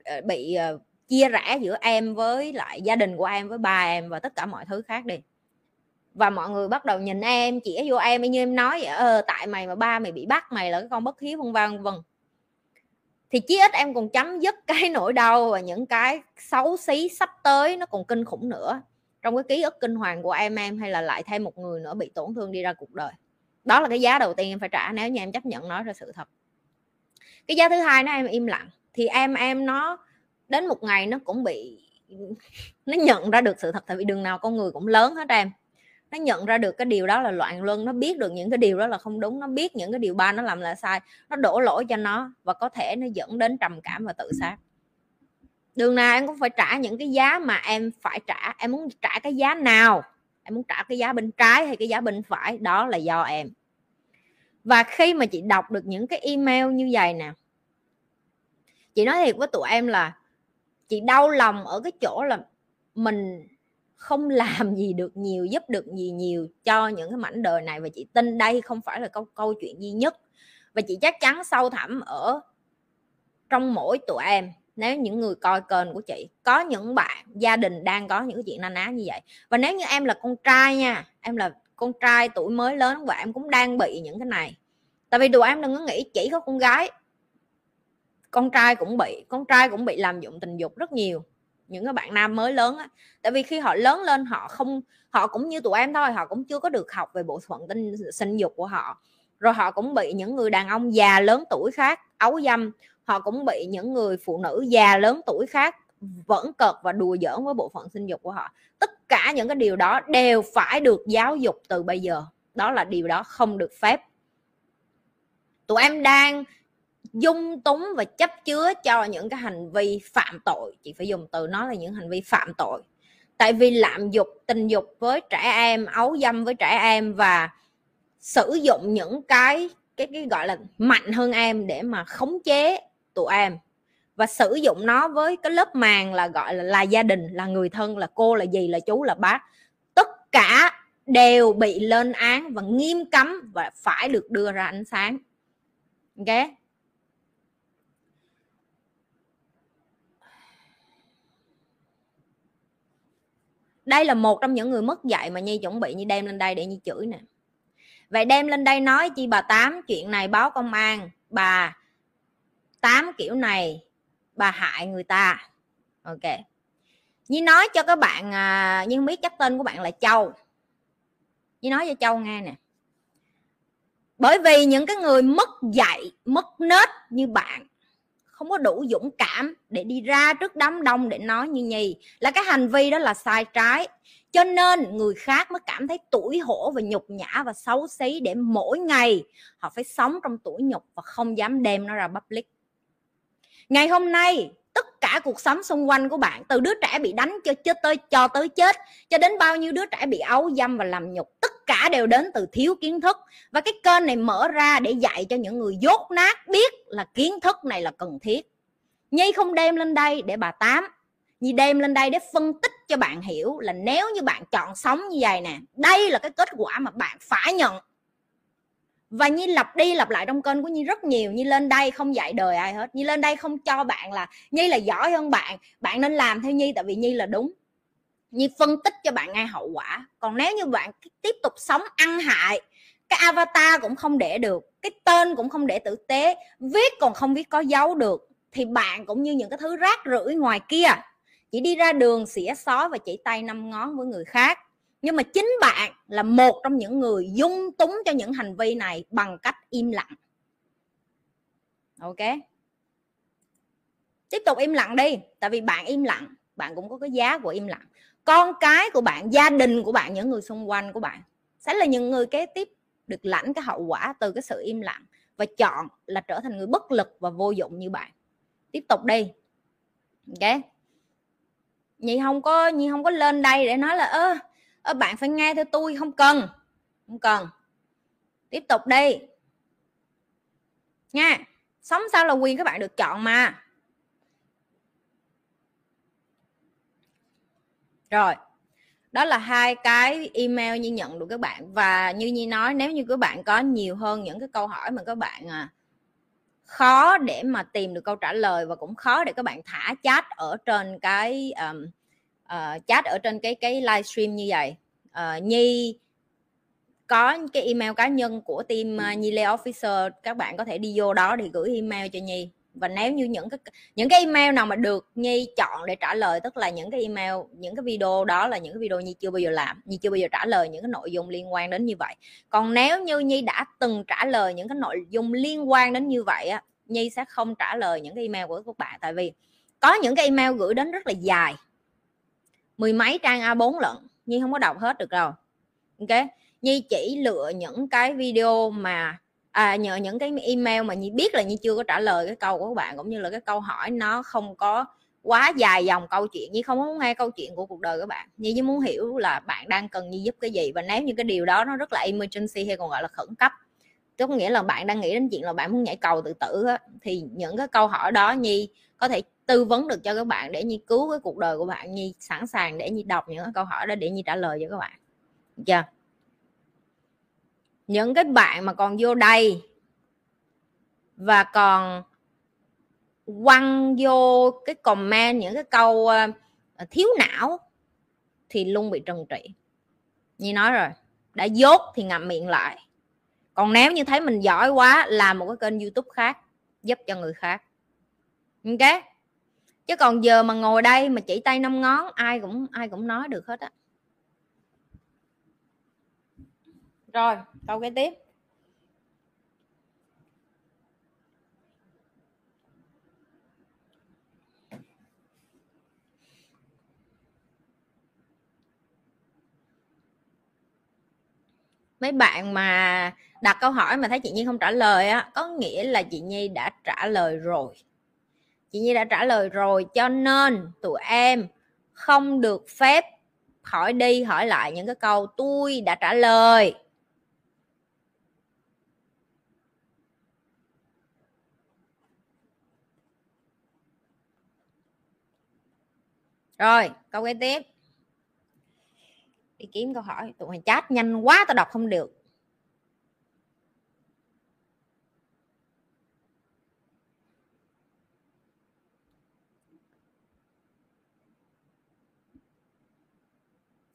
Ờ, bị uh, chia rẽ giữa em với lại gia đình của em với ba em và tất cả mọi thứ khác đi. Và mọi người bắt đầu nhìn em chỉ vô em như em nói vậy ờ, tại mày mà ba mày bị bắt mày là cái con bất hiếu vân vân vân thì chí ít em còn chấm dứt cái nỗi đau và những cái xấu xí sắp tới nó còn kinh khủng nữa trong cái ký ức kinh hoàng của em em hay là lại thêm một người nữa bị tổn thương đi ra cuộc đời. Đó là cái giá đầu tiên em phải trả nếu như em chấp nhận nói ra sự thật. Cái giá thứ hai nó em im lặng thì em em nó đến một ngày nó cũng bị, nó nhận ra được sự thật, tại vì đường nào con người cũng lớn hết em. Nó nhận ra được cái điều đó là loạn luân, nó biết được những cái điều đó là không đúng, nó biết những cái điều ba nó làm là sai, nó đổ lỗi cho nó và có thể nó dẫn đến trầm cảm và tự sát. Đường nào em cũng phải trả những cái giá mà em phải trả. Em muốn trả cái giá nào? Em muốn trả cái giá bên trái hay cái giá bên phải? Đó là do em. Và khi mà chị đọc được những cái email như vậy nè chị nói thiệt với tụi em là chị đau lòng ở cái chỗ là mình không làm gì được nhiều, giúp được gì nhiều cho những cái mảnh đời này. Và chị tin đây không phải là câu câu chuyện duy nhất. Và chị chắc chắn sâu thẳm ở trong mỗi tụi em, nếu những người coi kênh của chị. Có những bạn, gia đình đang có những cái chuyện na ná như vậy. Và nếu như em là con trai nha, em là con trai tuổi mới lớn và em cũng đang bị những cái này. Tại vì tụi em đừng có nghĩ chỉ có con gái con trai cũng bị, con trai cũng bị làm dụng tình dục rất nhiều. Những cái bạn nam mới lớn á, tại vì khi họ lớn lên họ không, họ cũng như tụi em thôi, họ cũng chưa có được học về bộ phận tinh, sinh dục của họ. Rồi họ cũng bị những người đàn ông già lớn tuổi khác ấu dâm, họ cũng bị những người phụ nữ già lớn tuổi khác vẫn cợt và đùa giỡn với bộ phận sinh dục của họ. Tất cả những cái điều đó đều phải được giáo dục từ bây giờ. Đó là điều đó không được phép. Tụi em đang dung túng và chấp chứa cho những cái hành vi phạm tội. Chị phải dùng từ nó là những hành vi phạm tội. Tại vì lạm dục, tình dục với trẻ em, ấu dâm với trẻ em và sử dụng những cái cái cái gọi là mạnh hơn em để mà khống chế tụi em. Và sử dụng nó với cái lớp màng là gọi là là gia đình, là người thân, là cô, là gì là chú, là bác. Tất cả đều bị lên án và nghiêm cấm và phải được đưa ra ánh sáng. Ok? Đây là một trong những người mất dạy mà nhi chuẩn bị như đem lên đây để nhi chửi nè. Vậy đem lên đây nói chi bà tám chuyện này báo công an bà tám kiểu này bà hại người ta. Ok. Nhi nói cho các bạn à, nhưng biết chắc tên của bạn là châu. Nhi nói cho châu nghe nè. Bởi vì những cái người mất dạy mất nết như bạn không có đủ dũng cảm để đi ra trước đám đông để nói như nhì. Là cái hành vi đó là sai trái. Cho nên người khác mới cảm thấy tủi hổ và nhục nhã và xấu xí để mỗi ngày họ phải sống trong tủi nhục và không dám đem nó ra public. Ngày hôm nay, tất cả cuộc sống xung quanh của bạn, từ đứa trẻ bị đánh cho chết tới, cho tới chết, cho đến bao nhiêu đứa trẻ bị ấu dâm và làm nhục, tất cả đều đến từ thiếu kiến thức. Và cái kênh này mở ra để dạy cho những người dốt nát biết là kiến thức này là cần thiết. Nhi không đem lên đây để bà tám. Nhi đem lên đây để phân tích cho bạn hiểu là nếu như bạn chọn sống như vậy nè, đây là cái kết quả mà bạn phải nhận. Và Nhi lặp đi lặp lại trong kênh của Nhi rất nhiều. Nhi lên đây không dạy đời ai hết. Nhi lên đây không cho bạn là Nhi là giỏi hơn bạn. Bạn nên làm theo Nhi tại vì Nhi là đúng. Nhi phân tích cho bạn ngay hậu quả. Còn nếu như bạn tiếp tục sống ăn hại, cái avatar cũng không để được, cái tên cũng không để tử tế, viết còn không biết có dấu được, thì bạn cũng như những cái thứ rác rưởi ngoài kia. Chỉ đi ra đường xỉa xó và chỉ tay năm ngón với người khác. Nhưng mà chính bạn là một trong những người dung túng cho những hành vi này bằng cách im lặng. Ok? Tiếp tục im lặng đi, tại vì bạn im lặng, bạn cũng có cái giá của im lặng con cái của bạn gia đình của bạn những người xung quanh của bạn sẽ là những người kế tiếp được lãnh cái hậu quả từ cái sự im lặng và chọn là trở thành người bất lực và vô dụng như bạn. Tiếp tục đi. Ok. Nhi không có nhi không có lên đây để nói là ơ, ơ bạn phải nghe theo tôi không cần không cần. Tiếp tục đi. Nha sống sao là quyền các bạn được chọn mà. Rồi đó là hai cái email như nhận được các bạn. Và như nhi nói nếu như các bạn có nhiều hơn những cái câu hỏi mà các bạn à, khó để mà tìm được câu trả lời và cũng khó để các bạn thả chat ở trên cái um, uh, chat ở trên cái cái livestream như vậy. Uh, nhi có cái email cá nhân của team uh, nhi lê officer. Các bạn có thể đi vô đó để gửi email cho nhi và nếu như những cái những cái email nào mà được nhi chọn để trả lời, tức là những cái email, những cái video đó là những cái video nhi chưa bao giờ làm, nhi chưa bao giờ trả lời những cái nội dung liên quan đến như vậy. Còn nếu như nhi đã từng trả lời những cái nội dung liên quan đến như vậy á, nhi sẽ không trả lời những cái email của các bạn. Tại vì có những cái email gửi đến rất là dài, mười mấy trang A4 lận, nhi không có đọc hết được đâu. Ok? Nhi chỉ lựa những cái video mà à, nhờ những cái email mà nhi biết là nhi chưa có trả lời cái câu của các bạn cũng như là cái câu hỏi nó không có quá dài dòng câu chuyện. Nhi không muốn nghe câu chuyện của cuộc đời các bạn. Như chỉ muốn hiểu là bạn đang cần nhi giúp cái gì và nếu như cái điều đó nó rất là emergency hay còn gọi là khẩn cấp tức nghĩa là bạn đang nghĩ đến chuyện là bạn muốn nhảy cầu tự tử á, thì những cái câu hỏi đó nhi có thể tư vấn được cho các bạn để nhi cứu cái cuộc đời của bạn. Nhi sẵn sàng để nhi đọc những cái câu hỏi đó để nhi trả lời cho các bạn. Được chưa? Những cái bạn mà còn vô đây và còn quăng vô cái comment, những cái câu ờ, thiếu não thì luôn bị trừng trị. Như nói rồi, đã dốt thì ngậm miệng lại. Còn nếu như thấy mình giỏi quá, làm một cái kênh youtube khác, giúp cho người khác. Ok? Chứ còn giờ mà ngồi đây mà chỉ tay năm ngón, ai cũng ai cũng nói được hết á. Rồi, câu kế tiếp. Mấy bạn mà đặt câu hỏi mà thấy chị nhi không trả lời á, có nghĩa là chị nhi đã trả lời rồi. Chị nhi đã trả lời rồi, cho nên tụi em không được phép hỏi đi hỏi lại những cái câu tôi đã trả lời rồi, câu kế tiếp. Đi kiếm câu hỏi. Tụi mày chat nhanh quá, tao đọc không được.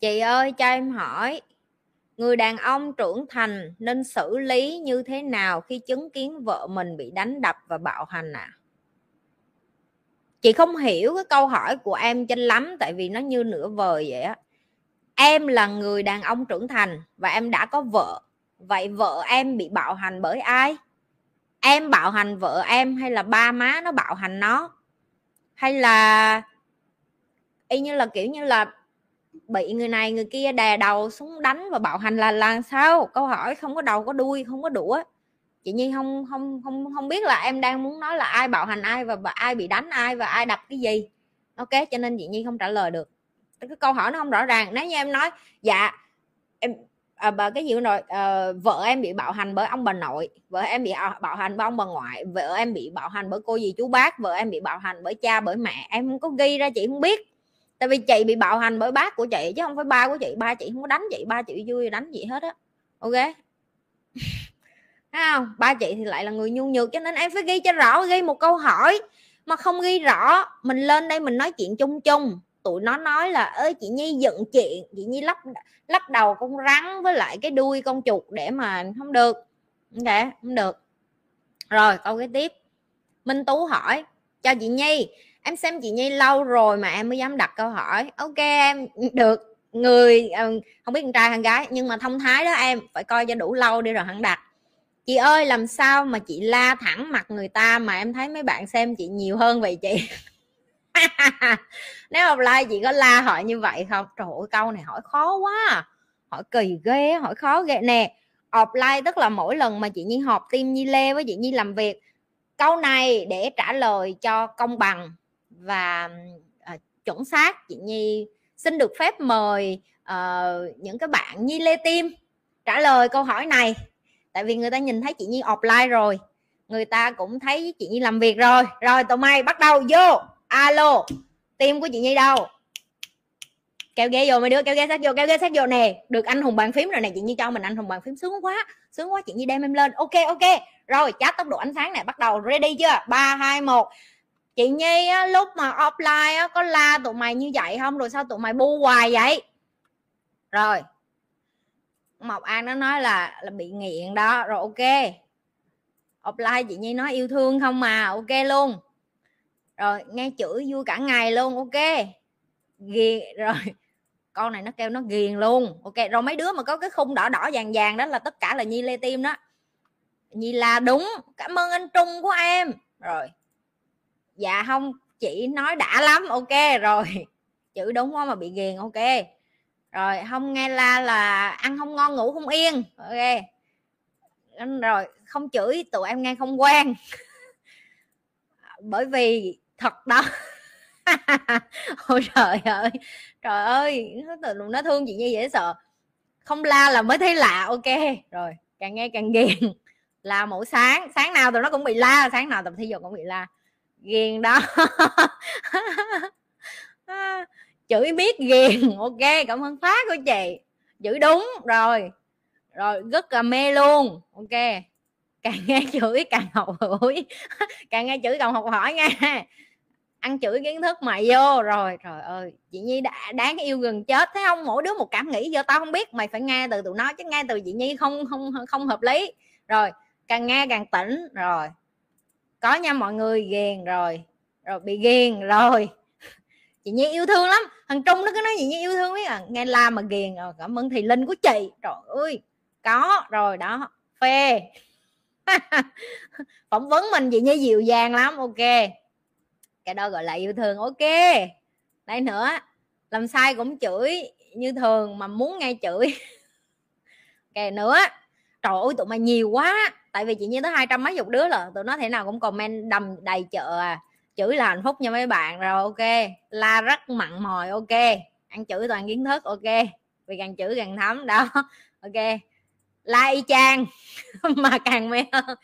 Chị ơi, cho em hỏi, người đàn ông trưởng thành nên xử lý như thế nào khi chứng kiến vợ mình bị đánh đập và bạo hành à chị không hiểu cái câu hỏi của em cho lắm, tại vì nó như nửa vời vậy á. Em là người đàn ông trưởng thành và em đã có vợ. Vậy vợ em bị bạo hành bởi ai? Em bạo hành vợ em hay là ba má nó bạo hành nó? Hay là y như là, kiểu như là, bị người này người kia đè đầu xuống đánh và bạo hành là làm sao? Câu hỏi không có đầu có đuôi, không có đũa chị nhi không không không không biết là em đang muốn nói là ai bạo hành ai và, và ai bị đánh ai và ai đập cái gì. Ok cho nên chị nhi không trả lời được. Cái câu hỏi nó không rõ ràng. Nếu như em nói dạ em à, bà cái gì rồi? À, vợ em bị bạo hành bởi ông bà nội vợ em bị ờ, bạo hành bởi ông bà ngoại vợ em bị bạo hành bởi cô dì chú bác vợ em bị bạo hành bởi cha bởi mẹ. Em không có ghi ra chị không biết. Tại vì chị bị bạo hành bởi bác của chị chứ không phải ba của chị. Ba chị không có đánh chị ba chị vui đánh chị hết á. Ok? Không? Ba chị thì lại là người nhu nhược cho nên em phải ghi cho rõ, ghi một câu hỏi. Mà không ghi rõ, mình lên đây mình nói chuyện chung chung. Tụi nó nói là ơi chị nhi dựng chuyện. Chị nhi lắp lắp đầu con rắn với lại cái đuôi con chuột để mà không được. Ok, không được. Rồi, câu kế tiếp. Minh tú hỏi cho chị nhi, em xem chị nhi lâu rồi mà em mới dám đặt câu hỏi. Ok, em được. Người ờ, không biết con trai hay gái, nhưng mà thông thái đó em, phải coi cho đủ lâu đi rồi hẳn đặt chị ơi làm sao mà chị la thẳng mặt người ta mà em thấy mấy bạn xem chị nhiều hơn vậy chị? Nếu offline chị có la hỏi như vậy không? Trời ơi câu này hỏi khó quá à. hỏi kỳ ghê hỏi khó ghê. Nè offline tức là mỗi lần mà chị nhi họp team nhi lê với chị nhi làm việc câu này để trả lời cho công bằng và uh, chuẩn xác chị nhi xin được phép mời uh, những cái bạn nhi lê tim trả lời câu hỏi này tại vì người ta nhìn thấy chị nhi offline rồi người ta cũng thấy chị nhi làm việc rồi. Rồi tụi mày bắt đầu vô. Alo tim của chị nhi đâu? Kéo ghế vô mấy đứa kéo ghế sát vô kéo ghế sát vô nè. Được anh hùng bàn phím rồi nè chị nhi cho mình anh hùng bàn phím. Sướng quá sướng quá chị nhi đem em lên. Ok ok. Rồi chát tốc độ ánh sáng này bắt đầu ready chưa? Ba hai một. Chị nhi á, lúc mà offline á, có la tụi mày như vậy không? Rồi sao tụi mày bu hoài vậy? Rồi. Mộc An nó nói là là bị nghiện đó. Rồi ok. Offline chị Nhi nói yêu thương không mà. Ok luôn. Rồi nghe chửi vui cả ngày luôn. Ok. Ghiền rồi con này nó kêu nó ghiền luôn. Ok, rồi mấy đứa mà có cái khung đỏ đỏ vàng vàng đó là tất cả là Nhi lê tim đó. Nhi là đúng, cảm ơn anh Trung của em. Rồi. Dạ không, chị nói đã lắm. Ok, rồi. Chữ đúng quá mà bị ghiền. Ok rồi, không nghe la là ăn không ngon, ngủ không yên. Ok. Rồi, không chửi, tụi em nghe không quen. Bởi vì thật đó. Ôi trời ơi. Trời ơi, nó thương chị như dễ sợ. Không la là mới thấy lạ, ok. Rồi, càng nghe càng ghiền. Là mỗi sáng. Sáng nào tụi nó cũng bị la, sáng nào tập thi dục cũng bị la. Ghiền đó. À, chửi biết ghiền. Ok, cảm ơn phát của chị. Chửi đúng, rồi. Rồi, rất là mê luôn. Ok. Càng nghe chửi càng học hỏi. Càng nghe chửi càng học hỏi nha. Ăn chửi kiến thức mày vô. Rồi, trời ơi. Chị nhi đã, đáng yêu gần chết. Thấy không? Mỗi đứa một cảm nghĩ giờ tao không biết, mày phải nghe từ tụi nó chứ nghe từ chị nhi không không không hợp lý. Rồi, càng nghe càng tỉnh. Rồi. Có nha mọi người, ghiền rồi. Rồi, bị ghiền rồi chị nhi yêu thương lắm. Thằng trung nó cứ nói chị nhi yêu thương biết à nghe la mà ghiền rồi, cảm ơn thầy linh của chị. Trời ơi, có, rồi đó, phê. Phỏng vấn mình chị nhi dịu dàng lắm, ok. Cái đó gọi là yêu thương, ok. Đây nữa, làm sai cũng chửi như thường mà muốn nghe chửi. Kè nữa. Trời ơi, tụi mày nhiều quá. Tại vì chị như tới hai trăm mấy chục đứa là tụi nó thể nào cũng comment đầm đầy chợ à chửi là hạnh phúc nha mấy bạn. Rồi, ok. La rất mặn mòi, ok. Ăn chửi toàn kiến thức, ok. Vì càng chửi càng thấm, đó. Ok. La y chang. Mà càng mê hơn.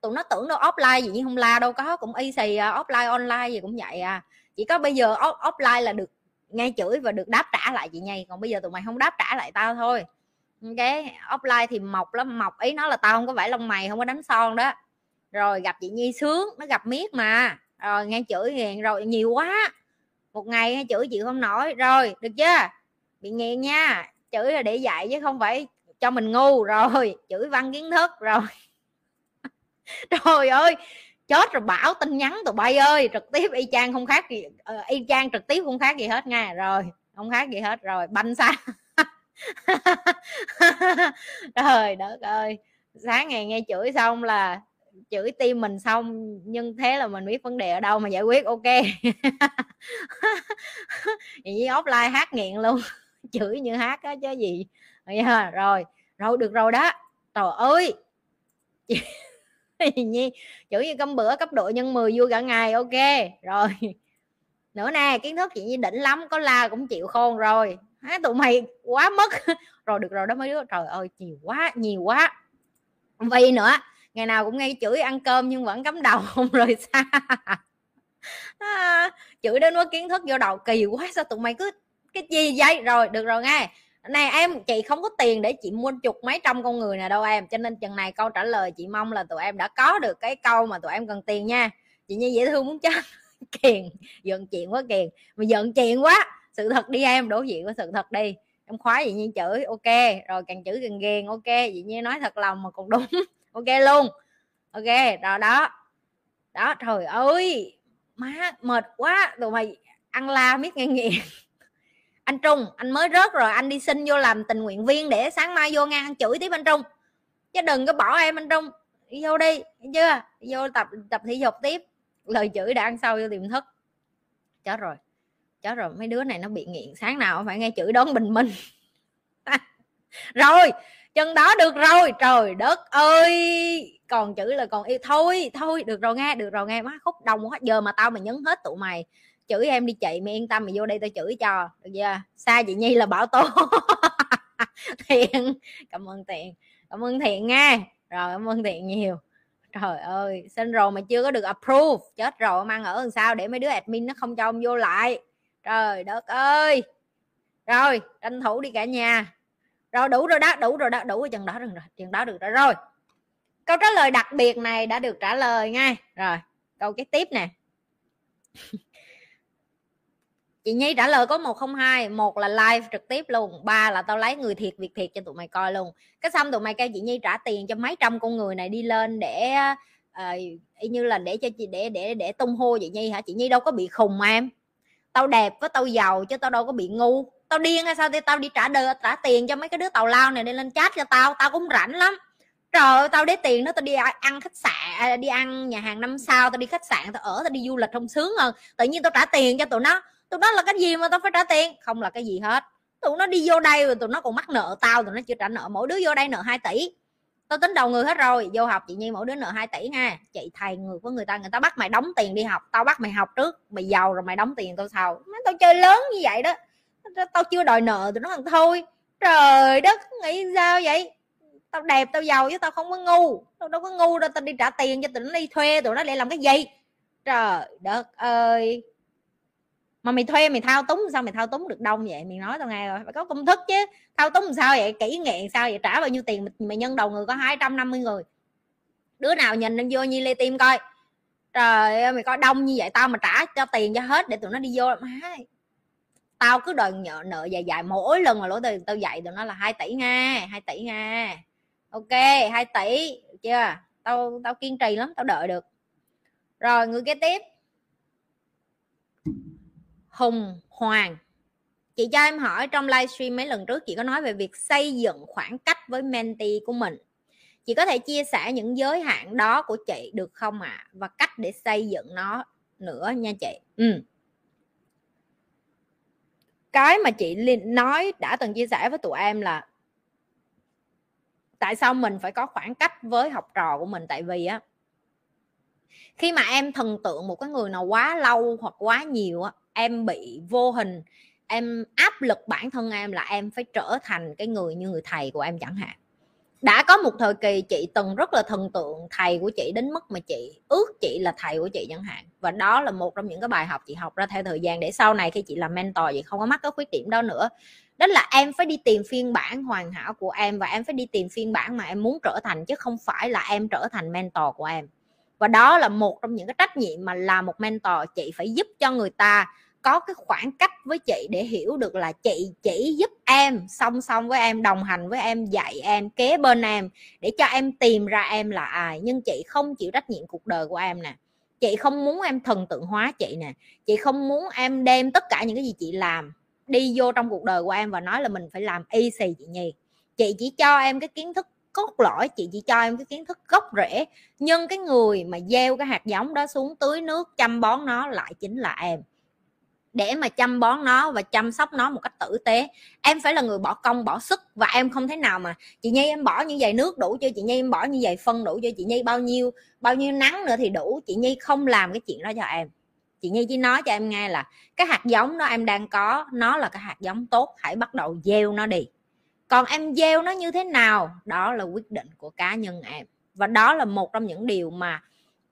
Tụi nó tưởng đâu offline gì, nhưng không la đâu. Có cũng y xì à, offline, online gì cũng vậy à. Chỉ có bây giờ offline là được nghe chửi và được đáp trả lại chị nhây còn bây giờ tụi mày không đáp trả lại tao thôi. Cái offline thì mọc lắm. Mọc ý nó là tao không có vải lông mày, không có đánh son đó. Rồi, gặp chị nhi sướng. Nó gặp miết mà rồi nghe chửi nghiền rồi nhiều quá. Một ngày nghe chửi chịu không nổi. Rồi được chưa? Bị nghiền nha. Chửi là để dạy chứ không phải cho mình ngu. Rồi chửi văn kiến thức rồi. Trời ơi chết rồi bảo tin nhắn tụi bay ơi. Trực tiếp y chang không khác gì uh, y chang trực tiếp không khác gì hết nha. Rồi không khác gì hết rồi. Banh xa. Trời đất ơi. Sáng ngày nghe chửi xong là chửi tim mình xong, nhưng thế là mình biết vấn đề ở đâu mà giải quyết, ok. Vậy offline hát nghiện luôn, chửi như hát á, chứ gì. Rồi rồi được rồi đó. Trời ơi! Nhi chửi như cơm bữa, cấp độ nhân 10 vui cả ngày, ok. Rồi. Nữa nè, kiến thức chị nhi đỉnh lắm, có la cũng chịu khôn rồi. Há tụi mày quá mất. Rồi, được rồi đó mấy đứa, trời ơi, nhiều quá nhiều quá. Vì nữa ngày nào cũng nghe chửi ăn cơm nhưng vẫn cắm đầu không rời xa. À, chửi đến quá kiến thức vô đầu kỳ quá sao tụi mày cứ cái gì vậy? Rồi được rồi nghe. Này em chị không có tiền để chị mua chục mấy trăm con người nào đâu em. Cho nên chừng này câu trả lời chị mong là tụi em đã có được cái câu mà tụi em cần tiền nha. Chị như dễ thương muốn chết. Kiền giận chuyện quá kiền. Mà giận chuyện quá sự thật đi em đối diện với sự thật đi. Em khoái gì như chửi ok. Rồi càng chửi càng ghen ok. Vậy như nói thật lòng mà còn đúng ok luôn. Ok rồi đó. Đó, trời ơi. Má, mệt quá. Tụi mày ăn la biết nghe nghiện anh trung, anh mới rớt rồi. Anh đi xin vô làm tình nguyện viên để sáng mai vô ngang chửi tiếp anh trung. Chứ đừng có bỏ em anh trung. Đi vô đi chưa? Vô tập tập thể dục tiếp. Lời chửi đã ăn sâu vô tiềm thức. Chết rồi. Chết rồi, mấy đứa này nó bị nghiện. Sáng nào phải nghe chửi đón bình minh. Rồi chân đó được rồi, trời đất ơi! Còn chữ là còn yêu thôi thôi, được rồi nghe, được rồi nghe. Má khúc đông hết giờ mà tao mà nhấn hết tụi mày chửi em đi chị mày yên tâm, mày vô đây tao chửi cho, được chưa? Xa chị nhi là bảo tố. Thiện, cảm ơn thiện, cảm ơn thiện nghe. Rồi, cảm ơn thiện nhiều. Trời ơi, xin rồi mà chưa có được approve, chết rồi, mang ở làm sao để mấy đứa admin nó không cho ông vô lại? Trời đất ơi! Rồi, tranh thủ đi cả nhà rồi đủ rồi đó đủ rồi đó đủ rồi chừng đó được rồi chừng đó được rồi. Rồi câu trả lời đặc biệt này đã được trả lời ngay rồi câu cái tiếp nè. Chị nhi trả lời có 102 một là live trực tiếp luôn ba là tao lấy người thiệt việc thiệt cho tụi mày coi luôn. Cái xong tụi mày kêu chị nhi trả tiền cho mấy trăm con người này đi lên để uh, y như là để cho chị để để để tung hô chị nhi hả? Chị nhi đâu có bị khùng mà em. Tao đẹp với tao giàu chứ tao đâu có bị ngu tao điên hay sao? Thì tao đi trả đời trả tiền cho mấy cái đứa tàu lao này đi lên chat cho tao. Tao cũng rảnh lắm. Trời ơi, tao để tiền đó, tao đi ăn khách sạn à, đi ăn nhà hàng năm sao, tao đi khách sạn, tao ở, tao đi du lịch không sướng hơn. Tự nhiên tao trả tiền cho tụi nó. Tụi nó là cái gì mà tao phải trả tiền? Không là cái gì hết. Tụi nó đi vô đây rồi tụi nó còn mắc nợ tao, tụi nó chưa trả nợ. Mỗi đứa vô đây nợ 2 tỷ. Tao tính đầu người hết rồi. Vô học chị nhi, mỗi đứa nợ 2 tỷ nha chị thầy người của người ta người ta bắt mày đóng tiền đi học. Tao bắt mày học trước. Mày giàu rồi mày đóng tiền tao sau. Tao chơi lớn như vậy đó tao chưa đòi nợ tụi nó thằng thôi. Trời đất, nghĩ sao vậy? Tao đẹp, tao giàu chứ tao không có ngu. Tao đâu có ngu đâu, tao đi trả tiền cho tụi nó đi thuê tụi nó để làm cái gì? Trời đất ơi. Mà mày thuê, mày thao túng, sao mày thao túng được đông vậy? Mày nói tao nghe rồi, phải có công thức chứ. Thao túng sao vậy? Kỹ nghệ sao vậy? Trả bao nhiêu tiền mày nhân đầu người có 250 người? Đứa nào nhìn lên vô như lê tim coi. Trời ơi, mày coi đông như vậy, tao mà trả cho tiền cho hết để tụi nó đi vô. Má tao cứ đòi nợ nợ dài dài mỗi lần mà lỗi tiền tao dạy tụi nó là 2 tỷ nha 2 tỷ nha. Ok 2 tỷ, chưa? Tao tao kiên trì lắm, tao đợi được. Rồi, người kế tiếp. Hùng hoàng. Chị cho em hỏi trong livestream mấy lần trước chị có nói về việc xây dựng khoảng cách với mentee của mình. Chị có thể chia sẻ những giới hạn đó của chị được không ạ? À? và cách để xây dựng nó nữa nha chị. Ừ cái mà chị nói đã từng chia sẻ với tụi em là tại sao mình phải có khoảng cách với học trò của mình? Tại vì á, khi mà em thần tượng một cái người nào quá lâu hoặc quá nhiều á, em bị vô hình, em áp lực bản thân em là em phải trở thành cái người như người thầy của em chẳng hạn đã có một thời kỳ chị từng rất là thần tượng thầy của chị đến mức mà chị ước chị là thầy của chị chẳng hạn. Và đó là một trong những cái bài học chị học ra theo thời gian để sau này khi chị làm mentor chị không có mắc cái khuyết điểm đó nữa. Đó là em phải đi tìm phiên bản hoàn hảo của em và em phải đi tìm phiên bản mà em muốn trở thành chứ không phải là em trở thành mentor của em. Và đó là một trong những cái trách nhiệm mà là một mentor chị phải giúp cho người ta có cái khoảng cách với chị để hiểu được là chị chỉ giúp em song song với em, đồng hành với em, dạy em, kế bên em để cho em tìm ra em là ai. Nhưng chị không chịu trách nhiệm cuộc đời của em nè. Chị không muốn em thần tượng hóa chị nè. Chị không muốn em đem tất cả những cái gì chị làm đi vô trong cuộc đời của em và nói là mình phải làm y xì chị nhi chị chỉ cho em cái kiến thức cốt lõi, chị chỉ cho em cái kiến thức gốc rễ. Nhưng cái người mà gieo cái hạt giống đó xuống tưới nước, chăm bón nó lại chính là em để mà chăm bón nó và chăm sóc nó một cách tử tế. Em phải là người bỏ công, bỏ sức và em không thể nào mà, chị nhi em bỏ như vậy nước đủ cho chị nhi, em bỏ như vậy phân đủ cho chị nhi, bao nhiêu bao nhiêu nắng nữa thì đủ. Chị nhi không làm cái chuyện đó cho em. Chị nhi chỉ nói cho em nghe là cái hạt giống đó em đang có, nó là cái hạt giống tốt, hãy bắt đầu gieo nó đi. Còn em gieo nó như thế nào? Đó là quyết định của cá nhân em. Và đó là một trong những điều mà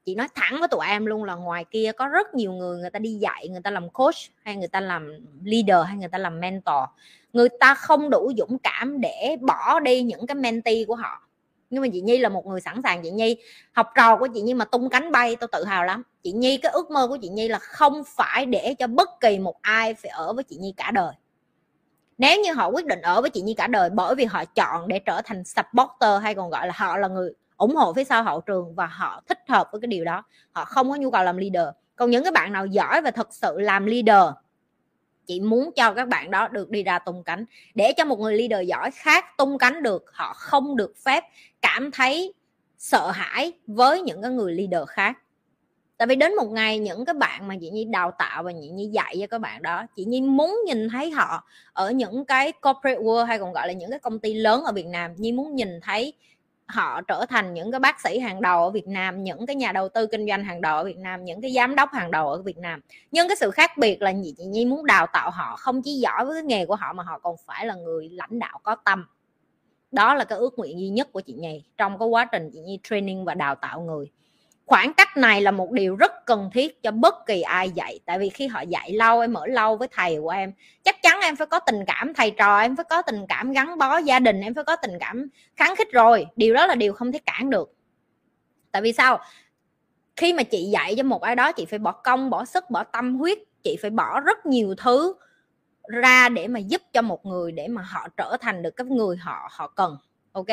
chị nói thẳng với tụi em luôn là ngoài kia có rất nhiều người người ta đi dạy, người ta làm coach hay người ta làm leader hay người ta làm mentor. Người ta không đủ dũng cảm để bỏ đi những cái mentee của họ. Nhưng mà chị nhi là một người sẵn sàng, chị nhi, học trò của chị nhi mà tung cánh bay tôi tự hào lắm. Chị nhi, cái ước mơ của chị nhi là không phải để cho bất kỳ một ai phải ở với chị nhi cả đời. Nếu như họ quyết định ở với chị nhi cả đời bởi vì họ chọn để trở thành supporter hay còn gọi là họ là người ủng hộ phía sau hậu trường và họ thích hợp với cái điều đó. Họ không có nhu cầu làm leader. Còn những cái bạn nào giỏi và thật sự làm leader chị muốn cho các bạn đó được đi ra tung cánh. Để cho một người leader giỏi khác tung cánh được, họ không được phép cảm thấy sợ hãi với những cái người leader khác. Tại vì đến một ngày những cái bạn mà chị nhi đào tạo và chị nhi dạy cho các bạn đó chị nhi muốn nhìn thấy họ ở những cái corporate world hay còn gọi là những cái công ty lớn ở việt nam nhi muốn nhìn thấy họ trở thành những cái bác sĩ hàng đầu ở Việt Nam, những cái nhà đầu tư kinh doanh hàng đầu ở Việt Nam, những cái giám đốc hàng đầu ở Việt Nam. Nhưng cái sự khác biệt là chị Nhi muốn đào tạo họ không chỉ giỏi với cái nghề của họ mà họ còn phải là người lãnh đạo có tâm. Đó là cái ước nguyện duy nhất của chị Nhi trong cái quá trình chị Nhi training và đào tạo người khoảng cách này là một điều rất cần thiết cho bất kỳ ai dạy. Tại vì khi họ dạy lâu, em ở lâu với thầy của em, chắc chắn em phải có tình cảm thầy trò, em phải có tình cảm gắn bó gia đình, em phải có tình cảm kháng khích rồi. Điều đó là điều không thể cản được. Tại vì sao? Khi mà chị dạy cho một ai đó, chị phải bỏ công, bỏ sức, bỏ tâm huyết, chị phải bỏ rất nhiều thứ ra để mà giúp cho một người, để mà họ trở thành được cái người họ họ cần, ok?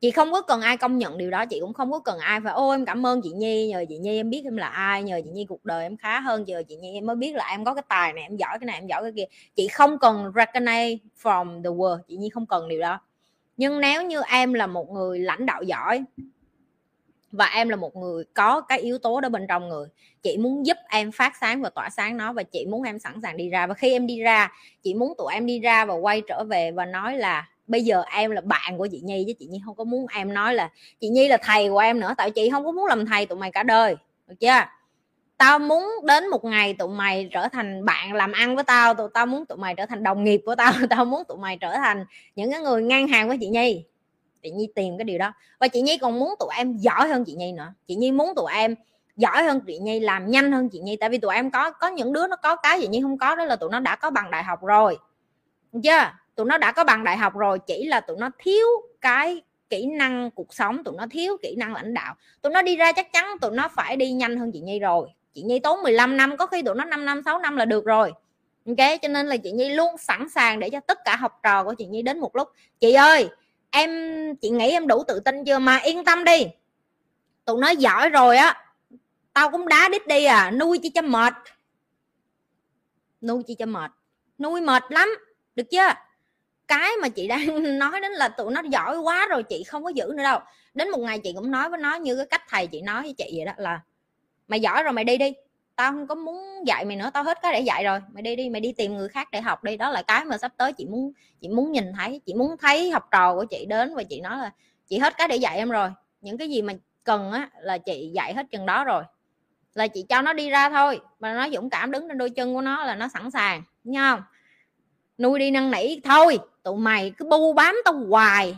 Chị không có cần ai công nhận điều đó, chị cũng không có cần ai phải, ô, em cảm ơn chị nhi, nhờ chị nhi em biết em là ai, nhờ chị nhi cuộc đời em khá hơn giờ chị nhi em mới biết là em có cái tài này, em giỏi cái này, em giỏi cái kia. Chị không cần recognize from the world, chị nhi không cần điều đó. Nhưng nếu như em là một người lãnh đạo giỏi và em là một người có cái yếu tố đó bên trong người, chị muốn giúp em phát sáng và tỏa sáng nó và chị muốn em sẵn sàng đi ra. Và khi em đi ra, chị muốn tụi em đi ra và quay trở về và nói là bây giờ em là bạn của chị nhi chứ chị nhi không có muốn em nói là, chị nhi là thầy của em nữa, tại chị không có muốn làm thầy tụi mày cả đời, được chưa? Tao muốn đến một ngày tụi mày trở thành bạn làm ăn với tao, tụi tao muốn tụi mày trở thành đồng nghiệp của tao tao muốn tụi mày trở thành những cái người ngang hàng với chị nhi. Chị nhi tìm cái điều đó. Và chị nhi còn muốn tụi em giỏi hơn chị nhi nữa. Chị nhi muốn tụi em giỏi hơn chị nhi, làm nhanh hơn chị nhi, tại vì tụi em có có những đứa nó có cái chị nhi không có, đó là tụi nó đã có bằng đại học rồi, được chưa? Tụi nó đã có bằng đại học rồi, chỉ là tụi nó thiếu cái kỹ năng cuộc sống, tụi nó thiếu kỹ năng lãnh đạo. Tụi nó đi ra chắc chắn tụi nó phải đi nhanh hơn chị Nhi rồi. Chị Nhi tốn 15 năm, có khi tụi nó 5 năm 6 năm là được rồi. Ok, cho nên là chị Nhi luôn sẵn sàng để cho tất cả học trò của chị Nhi đến một lúc. Chị ơi, em, chị nghĩ em đủ tự tin chưa? Mà yên tâm đi. Tụi nó giỏi rồi á, tao cũng đá đít đi à nuôi chi cho mệt. Nuôi chi cho mệt. Nuôi mệt lắm, được chưa? Cái mà chị đang nói đến là tụi nó giỏi quá rồi, chị không có giữ nữa đâu. Đến một ngày chị cũng nói với nó như cái cách thầy chị nói với chị vậy đó là, mày giỏi rồi mày đi đi, tao không có muốn dạy mày nữa, tao hết cái để dạy rồi. Mày đi đi, mày đi tìm người khác để học đi. Đó là cái mà sắp tới chị muốn chị muốn nhìn thấy, chị muốn thấy học trò của chị đến và chị nói là, chị hết cái để dạy em rồi. Những cái gì mà cần á là chị dạy hết chừng đó rồi. Là chị cho nó đi ra thôi. Mà nó dũng cảm đứng trên đôi chân của nó là nó sẵn sàng nha không? Nuôi đi năn nỉ, thôi tụi mày cứ bu bám tao hoài.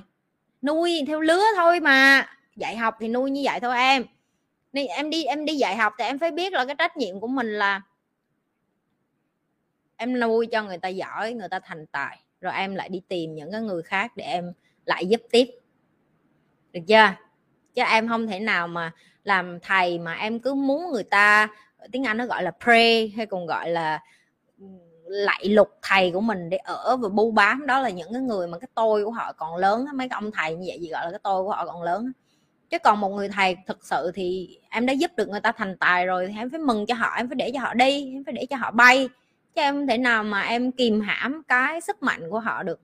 Nuôi theo lứa thôi mà. Dạy học thì nuôi như vậy thôi em. Nên em đi em đi dạy học thì em phải biết là cái trách nhiệm của mình là em nuôi cho người ta giỏi, người ta thành tài. Rồi em lại đi tìm những cái người khác để em lại giúp tiếp. Được chưa? Chứ em không thể nào mà làm thầy mà em cứ muốn người ta, tiếng anh nó gọi là pray hay còn gọi là lạy lục thầy của mình để ở và bu bám. Đó là những cái người mà cái tôi của họ còn lớn mấy cái ông thầy như vậy gì gọi là cái tôi của họ còn lớn chứ còn một người thầy thực sự thì em đã giúp được người ta thành tài rồi thì em phải mừng cho họ, em phải để cho họ đi, em phải để cho họ bay. Chứ em không thể nào mà em kìm hãm cái sức mạnh của họ được.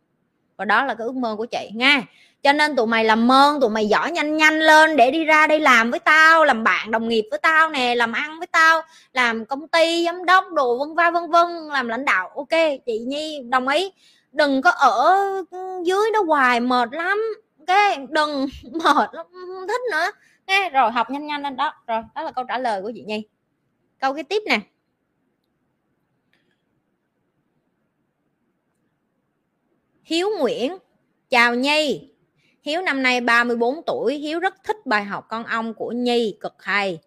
Và đó là cái ước mơ của chị, nha cho nên tụi mày làm ơn tụi mày giỏi nhanh nhanh lên để đi ra đây làm với tao, làm bạn đồng nghiệp với tao nè, làm ăn với tao, làm công ty, giám đốc đồ vân va vân vân, làm lãnh đạo. Ok, chị nhi, đồng ý. Đừng có ở dưới đó hoài, mệt lắm. Ok, đừng mệt lắm, không thích nữa. Nghe rồi, học nhanh nhanh lên đó. Rồi, đó là câu trả lời của chị nhi. Câu cái tiếp nè. Hiếu Nguyễn, Chào Nhi. Hiếu năm nay 34 tuổi Hiếu rất thích bài học con ong của Nhi cực hay.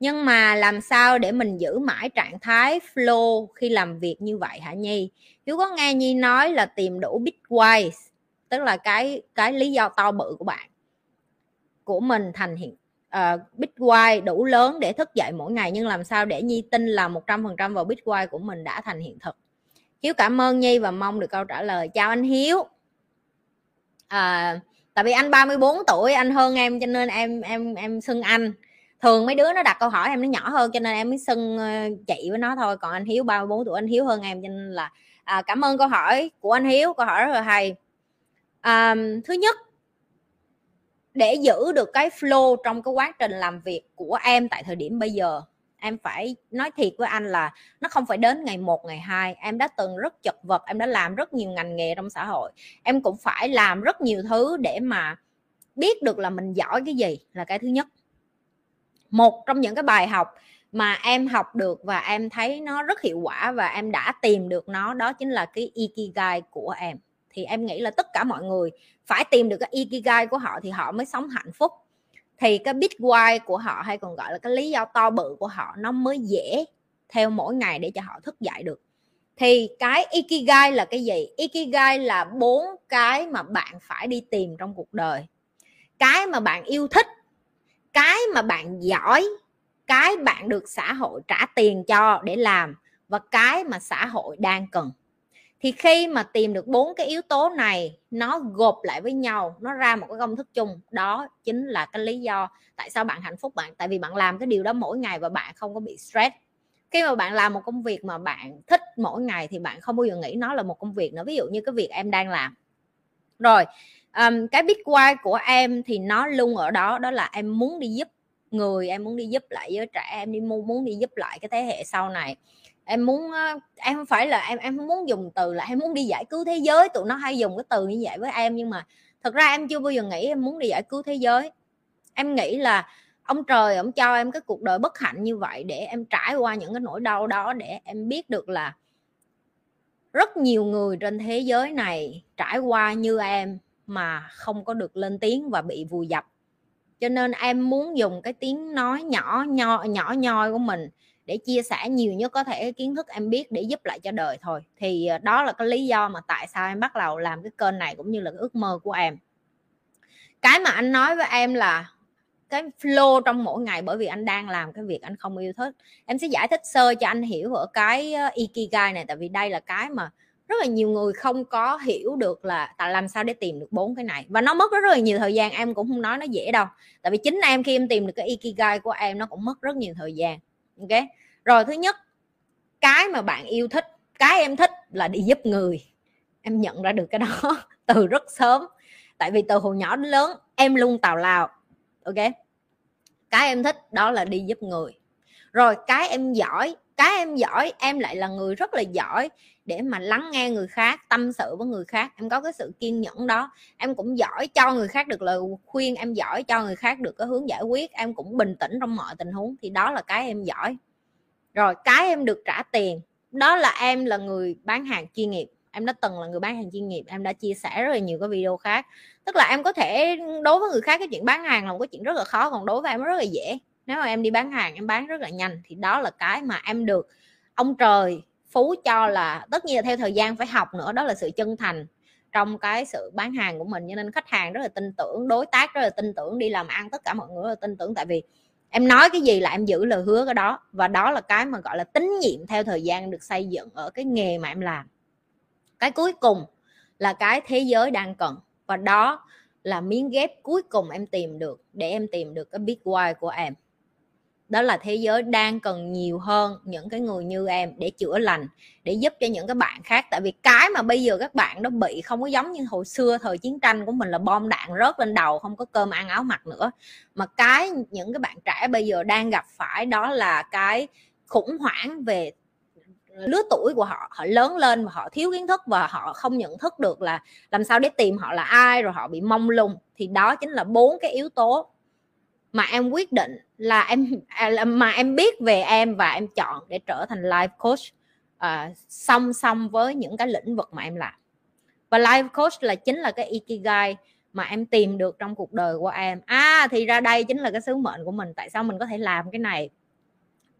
Nhưng mà làm sao để mình giữ mãi trạng thái flow khi làm việc như vậy hả Nhi? Hiếu có nghe Nhi nói là tìm đủ bitwise tức là cái cái lý do to bự của bạn của mình thành hiện uh, bitwise đủ lớn để thức dậy mỗi ngày nhưng làm sao để Nhi tin là 100% vào bitwise của mình đã thành hiện thực? Hiếu cảm ơn Nhi và mong được câu trả lời. Chào anh Hiếu. À, tại vì anh 34 tuổi anh hơn em cho nên em em em xưng anh. Thường mấy đứa nó đặt câu hỏi em nó nhỏ hơn cho nên em mới xưng ờ, chị với nó thôi. Còn anh hiếu 34 tuổi anh hiếu hơn em cho nên là à, cảm ơn câu hỏi của anh hiếu câu hỏi rất là hay. À, thứ nhất để giữ được cái flow trong cái quá trình làm việc của em tại thời điểm bây giờ em phải nói thiệt với anh là nó không phải đến ngày một, ngày hai. Em đã từng rất chật vật, em đã làm rất nhiều ngành nghề trong xã hội. Em cũng phải làm rất nhiều thứ để mà biết được là mình giỏi cái gì là cái thứ nhất. Một trong những cái bài học mà em học được và em thấy nó rất hiệu quả và em đã tìm được nó, đó chính là cái ikigai của em. Thì em nghĩ là tất cả mọi người phải tìm được cái ikigai của họ thì họ mới sống hạnh phúc thì cái big why của họ hay còn gọi là cái lý do to bự của họ, nó mới dễ theo mỗi ngày để cho họ thức dậy được. Thì cái ikigai là cái gì? Ikigai là bốn cái mà bạn phải đi tìm trong cuộc đời. Cái mà bạn yêu thích, cái mà bạn giỏi, cái bạn được xã hội trả tiền cho để làm và cái mà xã hội đang cần thì khi mà tìm được bốn cái yếu tố này nó gộp lại với nhau nó ra một cái công thức chung đó chính là cái lý do tại sao bạn hạnh phúc bạn. Tại vì bạn làm cái điều đó mỗi ngày và bạn không có bị stress. Khi mà bạn làm một công việc mà bạn thích mỗi ngày thì bạn không bao giờ nghĩ nó là một công việc nữa ví dụ như cái việc em đang làm. Rồi um, cái big why của em thì nó luôn ở đó đó là em muốn đi giúp người em muốn đi giúp lại giới trẻ, em đi muốn muốn đi giúp lại cái thế hệ sau này. Em muốn em không phải là em em không muốn dùng từ là em muốn đi giải cứu thế giới. Tụi nó hay dùng cái từ như vậy với em nhưng mà thật ra em chưa bao giờ nghĩ em muốn đi giải cứu thế giới. Em nghĩ là ông trời, ông cho em cái cuộc đời bất hạnh như vậy để em trải qua những cái nỗi đau đó để em biết được là rất nhiều người trên thế giới này trải qua như em mà không có được lên tiếng và bị vùi dập cho nên em muốn dùng cái tiếng nói nhỏ, nho, nhỏ nhoi của mình để chia sẻ nhiều nhất có thể kiến thức em biết để giúp lại cho đời thôi. Thì ờ, đó là cái lý do mà tại sao em bắt đầu làm cái kênh này cũng như là cái ước mơ của em. Cái mà anh nói với em là cái flow trong mỗi ngày bởi vì anh đang làm cái việc anh không yêu thích. Em sẽ giải thích sơ cho anh hiểu ở cái ờ, ikigai này, tại vì đây là cái mà rất là nhiều người không có hiểu được là tại làm sao để tìm được bốn cái này. Và nó mất rất, rất là nhiều thời gian em cũng không nói nó dễ đâu. Tại vì chính em khi em tìm được cái ikigai của em nó cũng mất rất nhiều thời gian. Ok? Rồi thứ nhất cái mà bạn yêu thích cái em thích là đi giúp người. Em nhận ra được cái đó từ rất sớm. Tại vì từ hồi nhỏ đến lớn em luôn tào lao. Ok? Cái em thích đó là đi giúp người. Rồi cái em giỏi cái em giỏi, em lại là người rất là giỏi để mà lắng nghe người khác, tâm sự với người khác. Em có cái sự kiên nhẫn đó. Em cũng giỏi cho người khác được lời khuyên, em giỏi cho người khác được cái hướng giải quyết. Em cũng bình tĩnh trong mọi tình huống. Thì đó là cái em giỏi. Rồi, cái em được trả tiền. Đó là em là người bán hàng chuyên nghiệp. Em đã từng là người bán hàng chuyên nghiệp. Em đã chia sẻ rất là nhiều cái video khác. Tức là em có thể, đối với người khác, cái chuyện bán hàng là một cái chuyện rất là khó. Còn đối với em rất là dễ nếu mà em đi bán hàng, em bán rất là nhanh, thì đó là cái mà em được ông trời phú cho là tất nhiên là theo thời gian phải học nữa, đó là sự chân thành trong cái sự bán hàng của mình. Cho nên khách hàng rất là tin tưởng, đối tác rất là tin tưởng, đi làm ăn tất cả mọi người rất là tin tưởng. Tại vì em nói cái gì là em giữ lời hứa cái đó, và đó là cái mà, gọi là, tín nhiệm theo thời gian được xây dựng ở cái nghề mà em làm. Cái cuối cùng là cái thế giới đang cần, và đó là miếng ghép cuối cùng em tìm được để em tìm được cái big why của em đó là thế giới đang cần nhiều hơn những cái người như em để chữa lành, để giúp cho những cái bạn khác. Tại vì cái mà bây giờ các bạn nó bị không có giống như hồi xưa, thời chiến tranh của mình là bom đạn rớt lên đầu, không có cơm ăn áo mặc nữa. Mà cái những cái bạn trẻ bây giờ đang gặp phải đó là cái khủng hoảng về lứa tuổi của họ. Họ lớn lên và họ thiếu kiến thức và họ không nhận thức được là làm sao để tìm họ là ai, rồi họ bị mông lung. Thì đó chính là bốn cái yếu tố mà em quyết định là em à, mà em biết về em và em chọn để trở thành life coach uh, song song với những cái lĩnh vực mà em làm. Và life coach là chính là cái ikigai mà em tìm được trong cuộc đời của em. À thì ra đây chính là cái sứ mệnh của mình. Tại sao mình có thể làm cái này?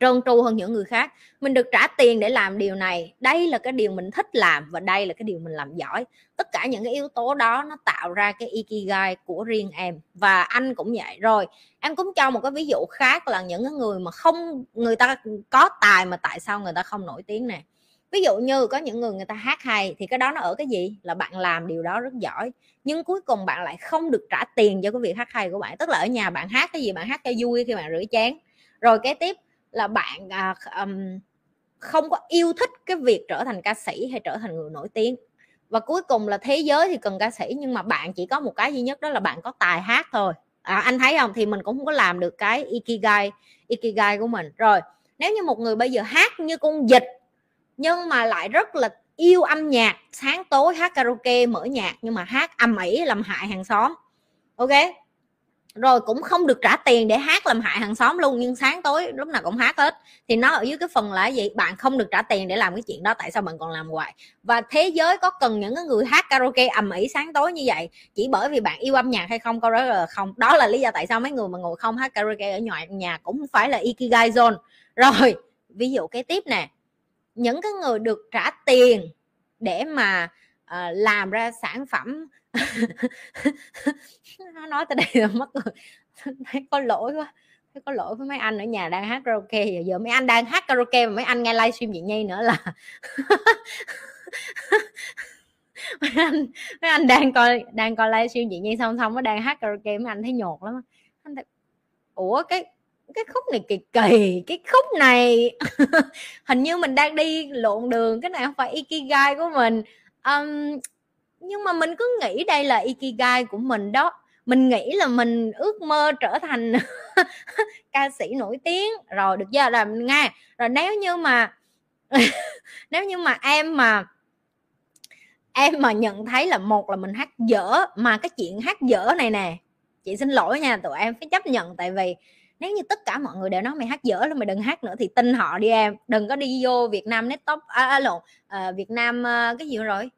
Trơn tru hơn những người khác. Mình được trả tiền để làm điều này. Đây là cái điều mình thích làm và đây là cái điều mình làm giỏi. Tất cả những cái yếu tố đó nó tạo ra cái ikigai của riêng em. Và anh cũng vậy. Rồi, em cũng cho một cái ví dụ khác là những cái người mà không, người ta có tài mà tại sao người ta không nổi tiếng nè. Ví dụ như có những người người ta hát hay thì cái đó nó ở cái gì? Là bạn làm điều đó rất giỏi, nhưng cuối cùng bạn lại không được trả tiền cho cái việc hát hay của bạn. Tức là ở nhà bạn hát cái gì? Bạn hát cho vui khi bạn rửa chén. Rồi kế tiếp là bạn à, um, không có yêu thích cái việc trở thành ca sĩ hay trở thành người nổi tiếng. Và cuối cùng là thế giới thì cần ca sĩ nhưng mà bạn chỉ có một cái duy nhất đó là bạn có tài hát thôi. À, anh thấy không? Thì mình cũng không có làm được cái ikigai ikigai của mình. Rồi nếu như một người bây giờ hát như con dịch nhưng mà lại rất là yêu âm nhạc sáng tối hát karaoke mở nhạc nhưng mà hát âm ỉ làm hại hàng xóm ok? Rồi cũng không được trả tiền để hát làm hại hàng xóm luôn nhưng sáng tối lúc nào cũng hát hết. Thì nó ở dưới cái phần là gì? Bạn không được trả tiền để làm cái chuyện đó tại sao bạn còn làm hoài? Và thế giới có cần những cái người hát karaoke ầm ĩ sáng tối như vậy chỉ bởi vì bạn yêu âm nhạc hay không? Câu đó là không. Đó là lý do tại sao mấy người mà ngồi không hát karaoke ở ngoài nhà cũng phải là ikigai zone. Rồi ví dụ cái tiếp nè. Những cái người được trả tiền để mà uh, làm ra sản phẩm nó nói tới đây là mất rồi thấy có lỗi quá thấy có lỗi với mấy anh ở nhà đang hát karaoke. Giờ, giờ mấy anh đang hát karaoke mà mấy anh nghe livestream vậy nhây nữa là mấy anh mấy anh đang coi đang coi livestream chị nhi xong xong nó đang hát karaoke mấy anh thấy nhột lắm anh thấy, ủa cái cái khúc này kỳ kỳ cái khúc này hình như mình đang đi lộn đường cái này không phải ikigai của mình. Um, nhưng mà mình cứ nghĩ đây là ikigai của mình đó. Mình nghĩ là mình ước mơ trở thành ca sĩ nổi tiếng. Rồi được chưa? Là nghe. Rồi nếu như mà nếu như mà em mà em mà nhận thấy là một là mình hát dở mà cái chuyện hát dở này nè chị xin lỗi nha tụi em phải chấp nhận. Tại vì nếu như tất cả mọi người đều nói mày hát dở là mày đừng hát nữa thì tin họ đi em. Đừng có đi vô Việt Nam net top à, à lộn à, Việt Nam à, cái gì rồi?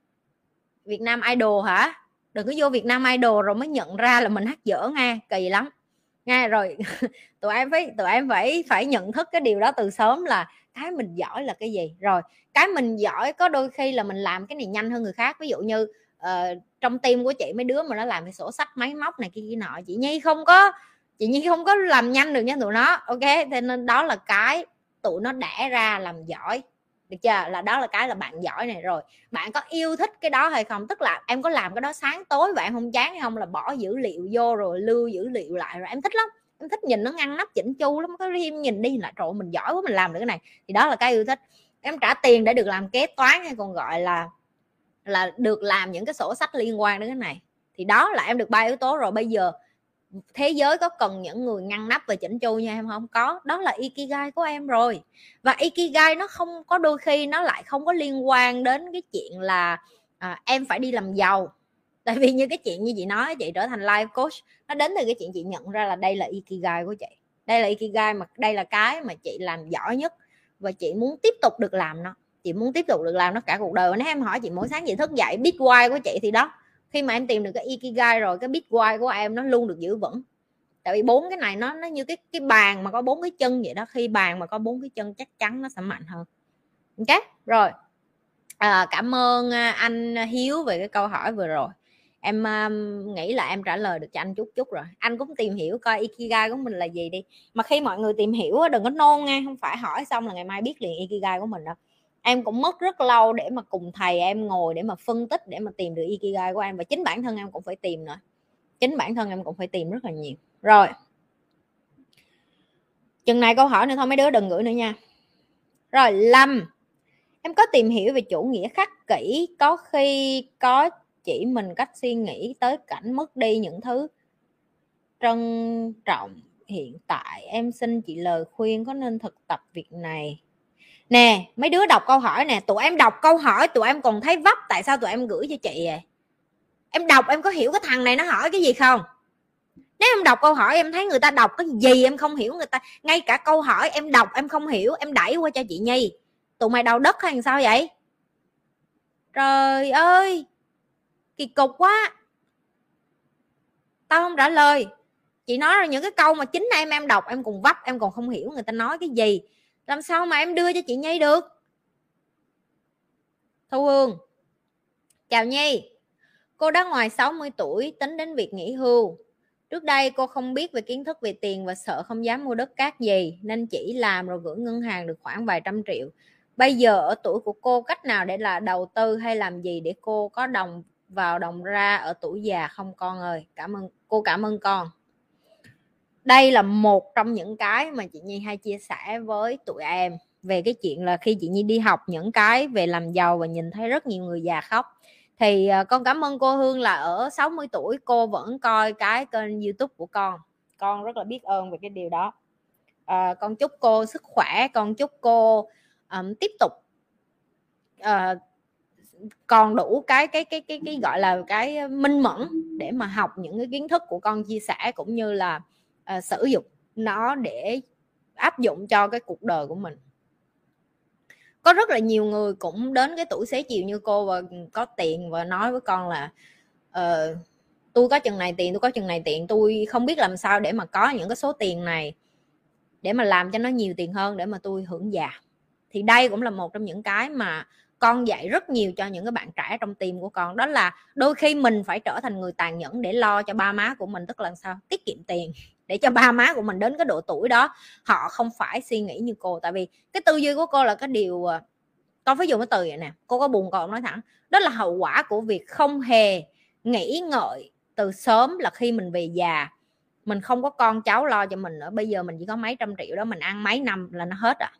Việt Nam Idol hả? Đừng có vô Việt Nam Idol rồi mới nhận ra là mình hát dở nghe kỳ lắm. Nghe rồi tụi em phải tụi em phải phải nhận thức cái điều đó từ sớm là cái mình giỏi là cái gì. Rồi cái mình giỏi có đôi khi là mình làm cái này nhanh hơn người khác. Ví dụ như uh, trong tim của chị mấy đứa mà nó làm cái sổ sách máy móc này kia, kia nọ chị nhi không có chị nhi không có làm nhanh được nha tụi nó ok? Thế nên đó là cái tụi nó đẻ ra làm giỏi được chưa? Là đó là cái là bạn giỏi này rồi. Bạn có yêu thích cái đó hay không? Tức là em có làm cái đó sáng tối và em không chán hay không? Là bỏ dữ liệu vô rồi lưu dữ liệu lại rồi em thích lắm. Em thích nhìn nó ngăn nắp chỉnh chu lắm, có em nhìn đi là trộn mình giỏi quá mình làm được cái này. Thì đó là cái yêu thích. Em trả tiền để được làm kế toán hay còn gọi là là được làm những cái sổ sách liên quan đến cái này. Thì đó là em được ba yếu tố rồi. Bây giờ thế giới có cần những người ngăn nắp và chỉnh chu nha em? Không có. Đó là ikigai của em rồi. Và ikigai nó không có đôi khi nó lại không có liên quan đến cái chuyện là à, em phải đi làm giàu. Tại vì như cái chuyện như chị nói chị trở thành life coach nó đến từ cái chuyện chị nhận ra là đây là ikigai của chị. Đây là ikigai mà đây là cái mà chị làm giỏi nhất và chị muốn tiếp tục được làm nó. Chị muốn tiếp tục được làm nó cả cuộc đời. Nếu em hỏi chị mỗi sáng chị thức dậy biết why của chị thì đó khi mà em tìm được cái ikigai rồi cái bitcoin của em nó luôn được giữ vững. Tại vì bốn cái này nó nó như cái cái bàn mà có bốn cái chân vậy đó. Khi bàn mà có bốn cái chân chắc chắn nó sẽ mạnh hơn. Ok rồi. À, cảm ơn à, anh hiếu về cái câu hỏi vừa rồi. Em um, nghĩ là em trả lời được cho anh chút chút rồi. Anh cũng tìm hiểu coi ikigai của mình là gì đi. Mà khi mọi người tìm hiểu đừng có nôn nghe không phải hỏi xong là ngày mai biết liền ikigai của mình đâu em cũng mất rất lâu để mà cùng thầy em ngồi để mà phân tích, để mà tìm được ikigai của em. Và chính bản thân em cũng phải tìm nữa. Chính bản thân em cũng phải tìm rất là nhiều. Rồi. Chừng này câu hỏi nữa thôi, mấy đứa đừng gửi nữa nha. Rồi, lâm. Em có tìm hiểu về chủ nghĩa khắc kỷ, có khi có chỉ mình cách suy nghĩ tới cảnh mất đi những thứ trân trọng hiện tại. Em xin chị lời khuyên có nên thực tập việc này nè, mấy đứa đọc câu hỏi nè. Tụi em đọc câu hỏi, tụi em còn thấy vấp tại sao tụi em gửi cho chị vậy? Em đọc, em có hiểu cái thằng này nó hỏi cái gì không? Nếu em đọc câu hỏi, em thấy người ta đọc cái gì em không hiểu người ta. Ngay cả câu hỏi em đọc em không hiểu, em đẩy qua cho chị nhi. Tụi mày đầu đất hay sao vậy? Trời ơi, kỳ cục quá. Tao không trả lời. Chị nói ra những cái câu mà chính em em đọc, em còn vấp, em còn không hiểu người ta nói cái gì làm sao mà em đưa cho chị nhi được? Thu hương. Chào nhi. Cô đã ngoài 60 tuổi, tính đến việc nghỉ hưu. Trước đây cô không biết về kiến thức về tiền và sợ không dám mua đất cát gì, nên chỉ làm rồi gửi ngân hàng được khoảng vài trăm triệu. Bây giờ ở tuổi của cô cách nào để là đầu tư hay làm gì để cô có đồng vào đồng ra ở tuổi già không con ơi? Cảm ơn, cô cảm ơn con đây là một trong những cái mà chị Nhi hay chia sẻ với tụi em về cái chuyện là khi chị Nhi đi học những cái về làm giàu và nhìn thấy rất nhiều người già khóc. Thì à, con cảm ơn cô Hương là ở 60 tuổi cô vẫn coi cái kênh YouTube của con. Con rất là biết ơn về cái điều đó. À, con chúc cô sức khỏe con chúc cô um, tiếp tục uh, còn đủ cái cái cái cái cái gọi là cái minh mẫn để mà học những cái kiến thức của con chia sẻ cũng như là uh, sử dụng nó để áp dụng cho cái cuộc đời của mình. Có rất là nhiều người cũng đến cái tuổi xế chiều như cô và có tiền và nói với con là uh, tôi có chừng này tiền tôi có chừng này tiền tôi không biết làm sao để mà có những cái số tiền này để mà làm cho nó nhiều tiền hơn để mà tôi hưởng già. Thì đây cũng là một trong những cái mà con dạy rất nhiều cho những cái bạn trẻ trong tim của con đó là đôi khi mình phải trở thành người tàn nhẫn để lo cho ba má của mình tức là sao? Tiết kiệm tiền để cho ba má của mình đến cái độ tuổi đó, họ không phải suy nghĩ như cô. Tại vì cái tư duy của cô là cái điều ờ, con phải dùng cái từ vậy nè, cô có buồn, con nói thẳng. Đó là hậu quả của việc không hề nghĩ ngợi từ sớm là khi mình về già. Mình không có con cháu lo cho mình nữa. Bây giờ mình chỉ có mấy trăm triệu đó, mình ăn mấy năm là nó hết à.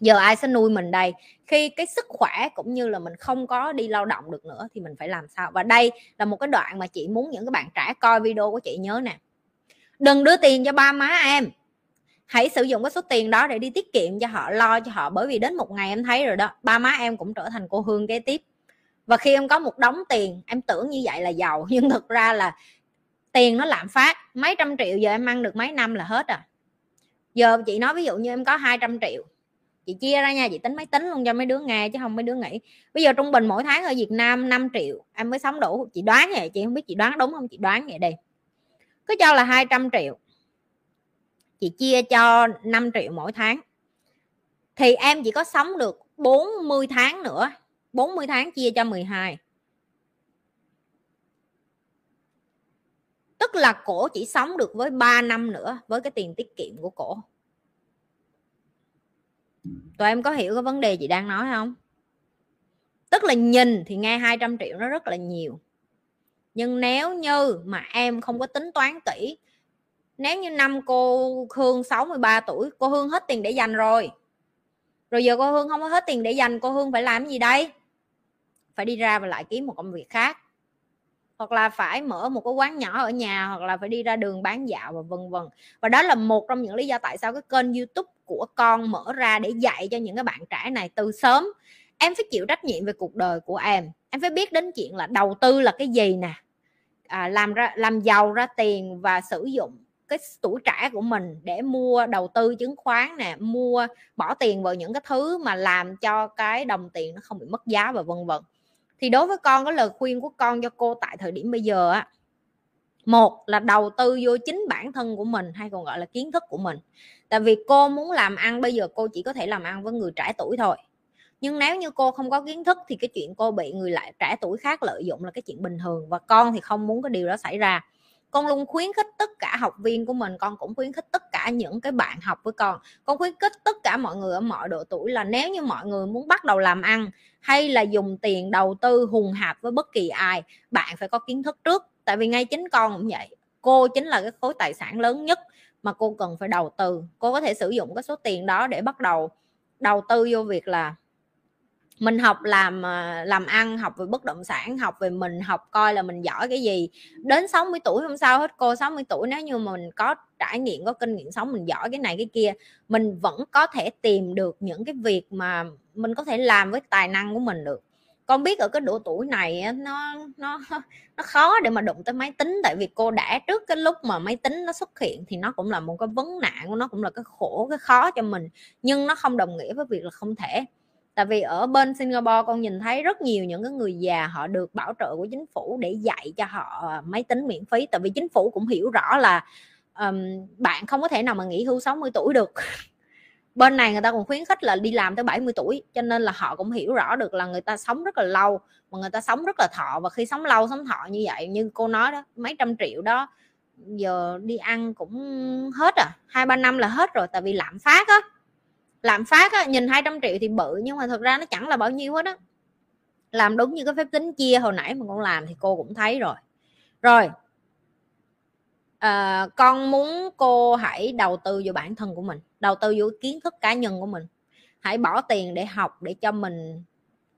Giờ ai sẽ nuôi mình đây? Khi cái sức khỏe cũng như là mình không có đi lao động được nữa thì mình phải làm sao? Và đây là một cái đoạn mà chị muốn những cái bạn trẻ coi video của chị nhớ nè đừng đưa tiền cho ba má em. Hãy sử dụng cái số tiền đó để đi tiết kiệm cho họ, lo cho họ. Bởi vì đến một ngày em thấy rồi đó, ba má em cũng trở thành cô hương kế tiếp. Và khi em có một đống tiền, em tưởng như vậy là giàu, nhưng thực ra là tiền nó lạm phát. Mấy trăm triệu giờ em ăn được mấy năm là hết à. Giờ chị nói ví dụ như em có 200 triệu. Chị chia ra nha, chị tính máy tính luôn cho mấy đứa nghe chứ không mấy đứa nghĩ. Bây giờ trung bình mỗi tháng ở Việt Nam 5 triệu, em mới sống đủ. Chị đoán vậy, chị không biết chị đoán đúng không? Chị đoán vậy đi cứ cho là 200 triệu. Chị chia cho 5 triệu mỗi tháng. Thì em chỉ có sống được 40 tháng nữa. 40 tháng chia cho 12 tức là cổ chỉ sống được với 3 năm nữa với cái tiền tiết kiệm của cổ. Tụi em có hiểu cái vấn đề chị đang nói không? Tức là nhìn thì nghe 200 triệu nó rất là nhiều nhưng nếu như mà em không có tính toán kỹ, nếu như năm cô Hương 63 tuổi, cô Hương hết tiền để dành rồi. Rồi giờ cô Hương không có hết tiền để dành, cô Hương phải làm gì đây? Phải đi ra và lại kiếm một công việc khác. Hoặc là phải mở một cái quán nhỏ ở nhà, hoặc là phải đi ra đường bán dạo và vân vân. Và đó là một trong những lý do tại sao cái kênh youtube của con mở ra để dạy cho những cái bạn trẻ này từ sớm em phải chịu trách nhiệm về cuộc đời của em. Em phải biết đến chuyện là đầu tư là cái gì nè. À, làm ra làm giàu ra tiền và sử dụng cái tuổi trẻ của mình để mua đầu tư chứng khoán nè mua bỏ tiền vào những cái thứ mà làm cho cái đồng tiền nó không bị mất giá và vân vân. Thì đối với con có lời khuyên của con cho cô tại thời điểm bây giờ á một là đầu tư vô chính bản thân của mình hay còn gọi là kiến thức của mình. Tại vì cô muốn làm ăn bây giờ cô chỉ có thể làm ăn với người trẻ tuổi thôi nhưng nếu như cô không có kiến thức thì cái chuyện cô bị người lại trẻ tuổi khác lợi dụng là cái chuyện bình thường và con thì không muốn cái điều đó xảy ra. Con luôn khuyến khích tất cả học viên của mình, con cũng khuyến khích tất cả những cái bạn học với con. Con khuyến khích tất cả mọi người ở mọi độ tuổi là nếu như mọi người muốn bắt đầu làm ăn hay là dùng tiền đầu tư hùng hạp với bất kỳ ai, bạn phải có kiến thức trước. Tại vì ngay chính con cũng vậy, cô chính là cái khối tài sản lớn nhất mà cô cần phải đầu tư. Cô có thể sử dụng cái số tiền đó để bắt đầu đầu tư vô việc là mình học làm ờ, làm ăn, học về bất động sản, học về mình, học coi là mình giỏi cái gì. Đến 60 tuổi không sao hết cô 60 tuổi nếu như mình có trải nghiệm, có kinh nghiệm sống, mình giỏi cái này cái kia, mình vẫn có thể tìm được những cái việc mà mình có thể làm với tài năng của mình được. Con biết ở cái độ tuổi này nó nó nó khó để mà đụng tới máy tính, tại vì cô đã trước cái lúc mà máy tính nó xuất hiện thì nó cũng là một cái vấn nạn của nó cũng là cái khổ, cái khó cho mình, nhưng nó không đồng nghĩa với việc là không thể tại vì ở bên Singapore con nhìn thấy rất nhiều những cái người già họ được bảo trợ của chính phủ để dạy cho họ ờ, máy tính miễn phí. Tại vì chính phủ cũng hiểu rõ là um, bạn không có thể nào mà nghỉ hưu 60 tuổi được. Bên này người ta còn khuyến khích là đi làm tới 70 tuổi cho nên là họ cũng hiểu rõ được là người ta sống rất là lâu mà người ta sống rất là thọ. Và khi sống lâu sống thọ như vậy như cô nói đó mấy trăm triệu đó giờ đi ăn cũng hết à hai ba năm là hết rồi tại vì lạm phát á lạm phát á, nhìn 200 triệu thì bự nhưng mà thật ra nó chẳng là bao nhiêu hết á. Làm đúng như cái phép tính chia hồi nãy mà con làm thì cô cũng thấy rồi. Rồi à, con muốn cô hãy đầu tư vào bản thân của mình đầu tư vào kiến thức cá nhân của mình. Hãy bỏ tiền để học để cho mình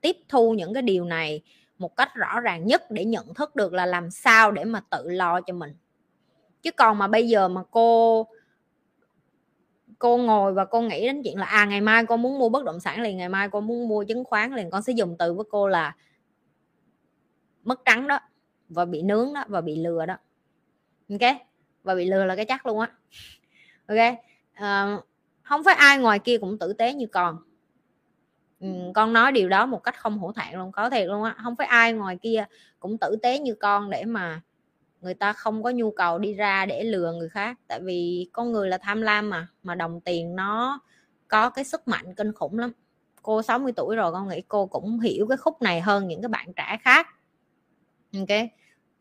tiếp thu những cái điều này một cách rõ ràng nhất để nhận thức được là làm sao để mà tự lo cho mình. Chứ còn mà bây giờ mà cô cô ngồi và cô nghĩ đến chuyện là à ngày mai con muốn mua bất động sản liền ngày mai con muốn mua chứng khoán liền con sẽ dùng từ với cô là mất trắng đó và bị nướng đó và bị lừa đó. Ok? Và bị lừa là cái chắc luôn á. Ok? À, không phải ai ngoài kia cũng tử tế như con. Ừ, con nói điều đó một cách không hổ thẹn luôn có thiệt luôn á. Không phải ai ngoài kia cũng tử tế như con để mà người ta không có nhu cầu đi ra để lừa người khác. Tại vì con người là tham lam mà mà đồng tiền nó có cái sức mạnh kinh khủng lắm. Cô 60 tuổi rồi con nghĩ cô cũng hiểu cái khúc này hơn những cái bạn trẻ khác. Ok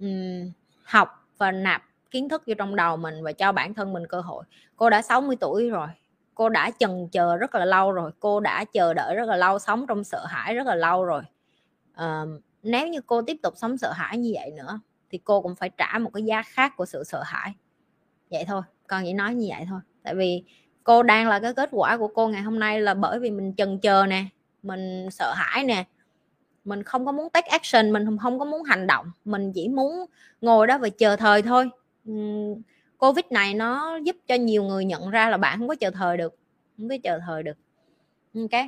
uhm, học và nạp kiến thức vô trong đầu mình và cho bản thân mình cơ hội. Cô đã 60 tuổi rồi cô đã chần chờ rất là lâu rồi cô đã chờ đợi rất là lâu sống trong sợ hãi rất là lâu rồi. À, nếu như cô tiếp tục sống sợ hãi như vậy nữa thì cô cũng phải trả một cái giá khác của sự sợ hãi. Vậy thôi con chỉ nói như vậy thôi. Tại vì cô đang là cái kết quả của cô ngày hôm nay là bởi vì mình chần chờ nè mình sợ hãi nè. Mình không có muốn take action mình không có muốn hành động. Mình chỉ muốn ngồi đó và chờ thời thôi. Covid này nó giúp cho nhiều người nhận ra là bạn không có chờ thời được không có chờ thời được. Ok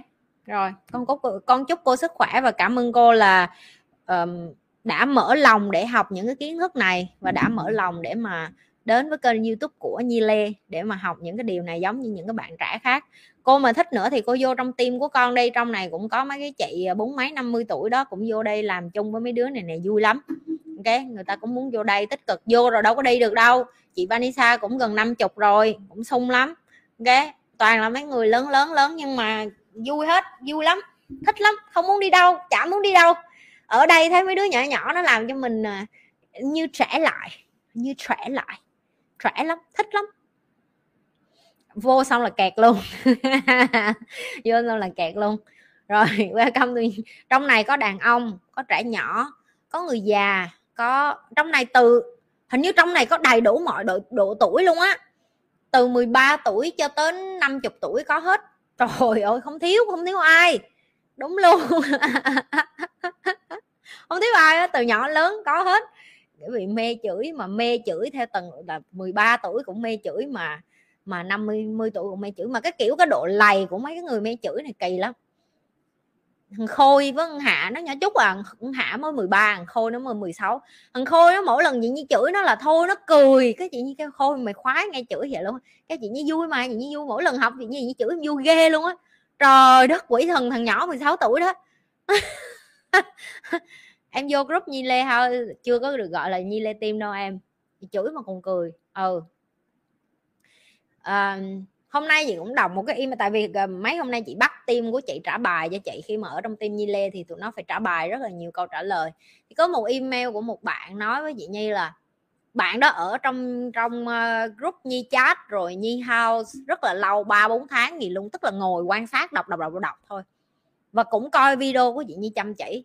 rồi con có con chúc cô sức khỏe và cảm ơn cô là um, đã mở lòng để học những cái kiến thức này và đã mở lòng để mà đến với kênh youtube của Nhi Lê để mà học những cái điều này giống như những cái bạn trẻ khác. Cô mà thích nữa thì cô vô trong team của con đây trong này cũng có mấy cái chị bốn mấy năm mươi tuổi đó cũng vô đây làm chung với mấy đứa này nè vui lắm. Ok người ta cũng muốn vô đây tích cực vô rồi đâu có đi được đâu. Chị Vanessa cũng gần năm chục rồi cũng sung lắm. Ok toàn là mấy người lớn lớn lớn nhưng mà vui hết vui lắm thích lắm không muốn đi đâu chả muốn đi đâu ở đây thấy mấy đứa nhỏ nhỏ nó làm cho mình à, như trẻ lại như trẻ lại. Trẻ lắm thích lắm. Vô xong là kẹt luôn. Vô xong là kẹt luôn. Rồi welcome to trong này có đàn ông có trẻ nhỏ có người già có trong này từ hình như trong này có đầy đủ mọi độ, độ tuổi luôn á. Từ 13 tuổi cho tới 50 tuổi có hết. Trời ơi không thiếu không thiếu ai đúng luôn. Không thiếu ai đó, từ nhỏ lớn có hết. Bởi vì mê chửi mà mê chửi theo tầng là 13 tuổi cũng mê chửi mà mà 50 10 tuổi cũng mê chửi. Mà cái kiểu cái độ lầy của mấy cái người mê chửi này kỳ lắm. Thằng khôi với thằng hạ nó nhỏ chút à thằng hạ mới 13 thằng khôi nó mới 16 thằng khôi nó mỗi lần chị như chửi nó là thôi nó cười. Cái chị như kêu khôi mày khoái nghe chửi vậy luôn. Cái chị như vui mà chị như vui. Mỗi lần học chị như, như chửi vui ghê luôn á trời đất quỷ thần thằng nhỏ 16 tuổi đó. Em vô group nhi lê ha chưa có được gọi là nhi lê tim đâu em. Chửi mà còn cười. Ừ. À, hôm nay chị cũng đọc một cái email tại vì à, mấy hôm nay chị bắt tim của chị trả bài cho chị. Khi mà ở trong tim Nhi Lê thì tụi nó phải trả bài rất là nhiều câu trả lời. Thì có một email của một bạn nói với chị Nhi là bạn đó ở trong trong uh, group Nhi chat rồi Nhi house rất là lâu ba bốn tháng gì luôn tức là ngồi quan sát đọc đọc đọc đọc, đọc thôi. Và cũng coi video của chị Nhi chăm chỉ.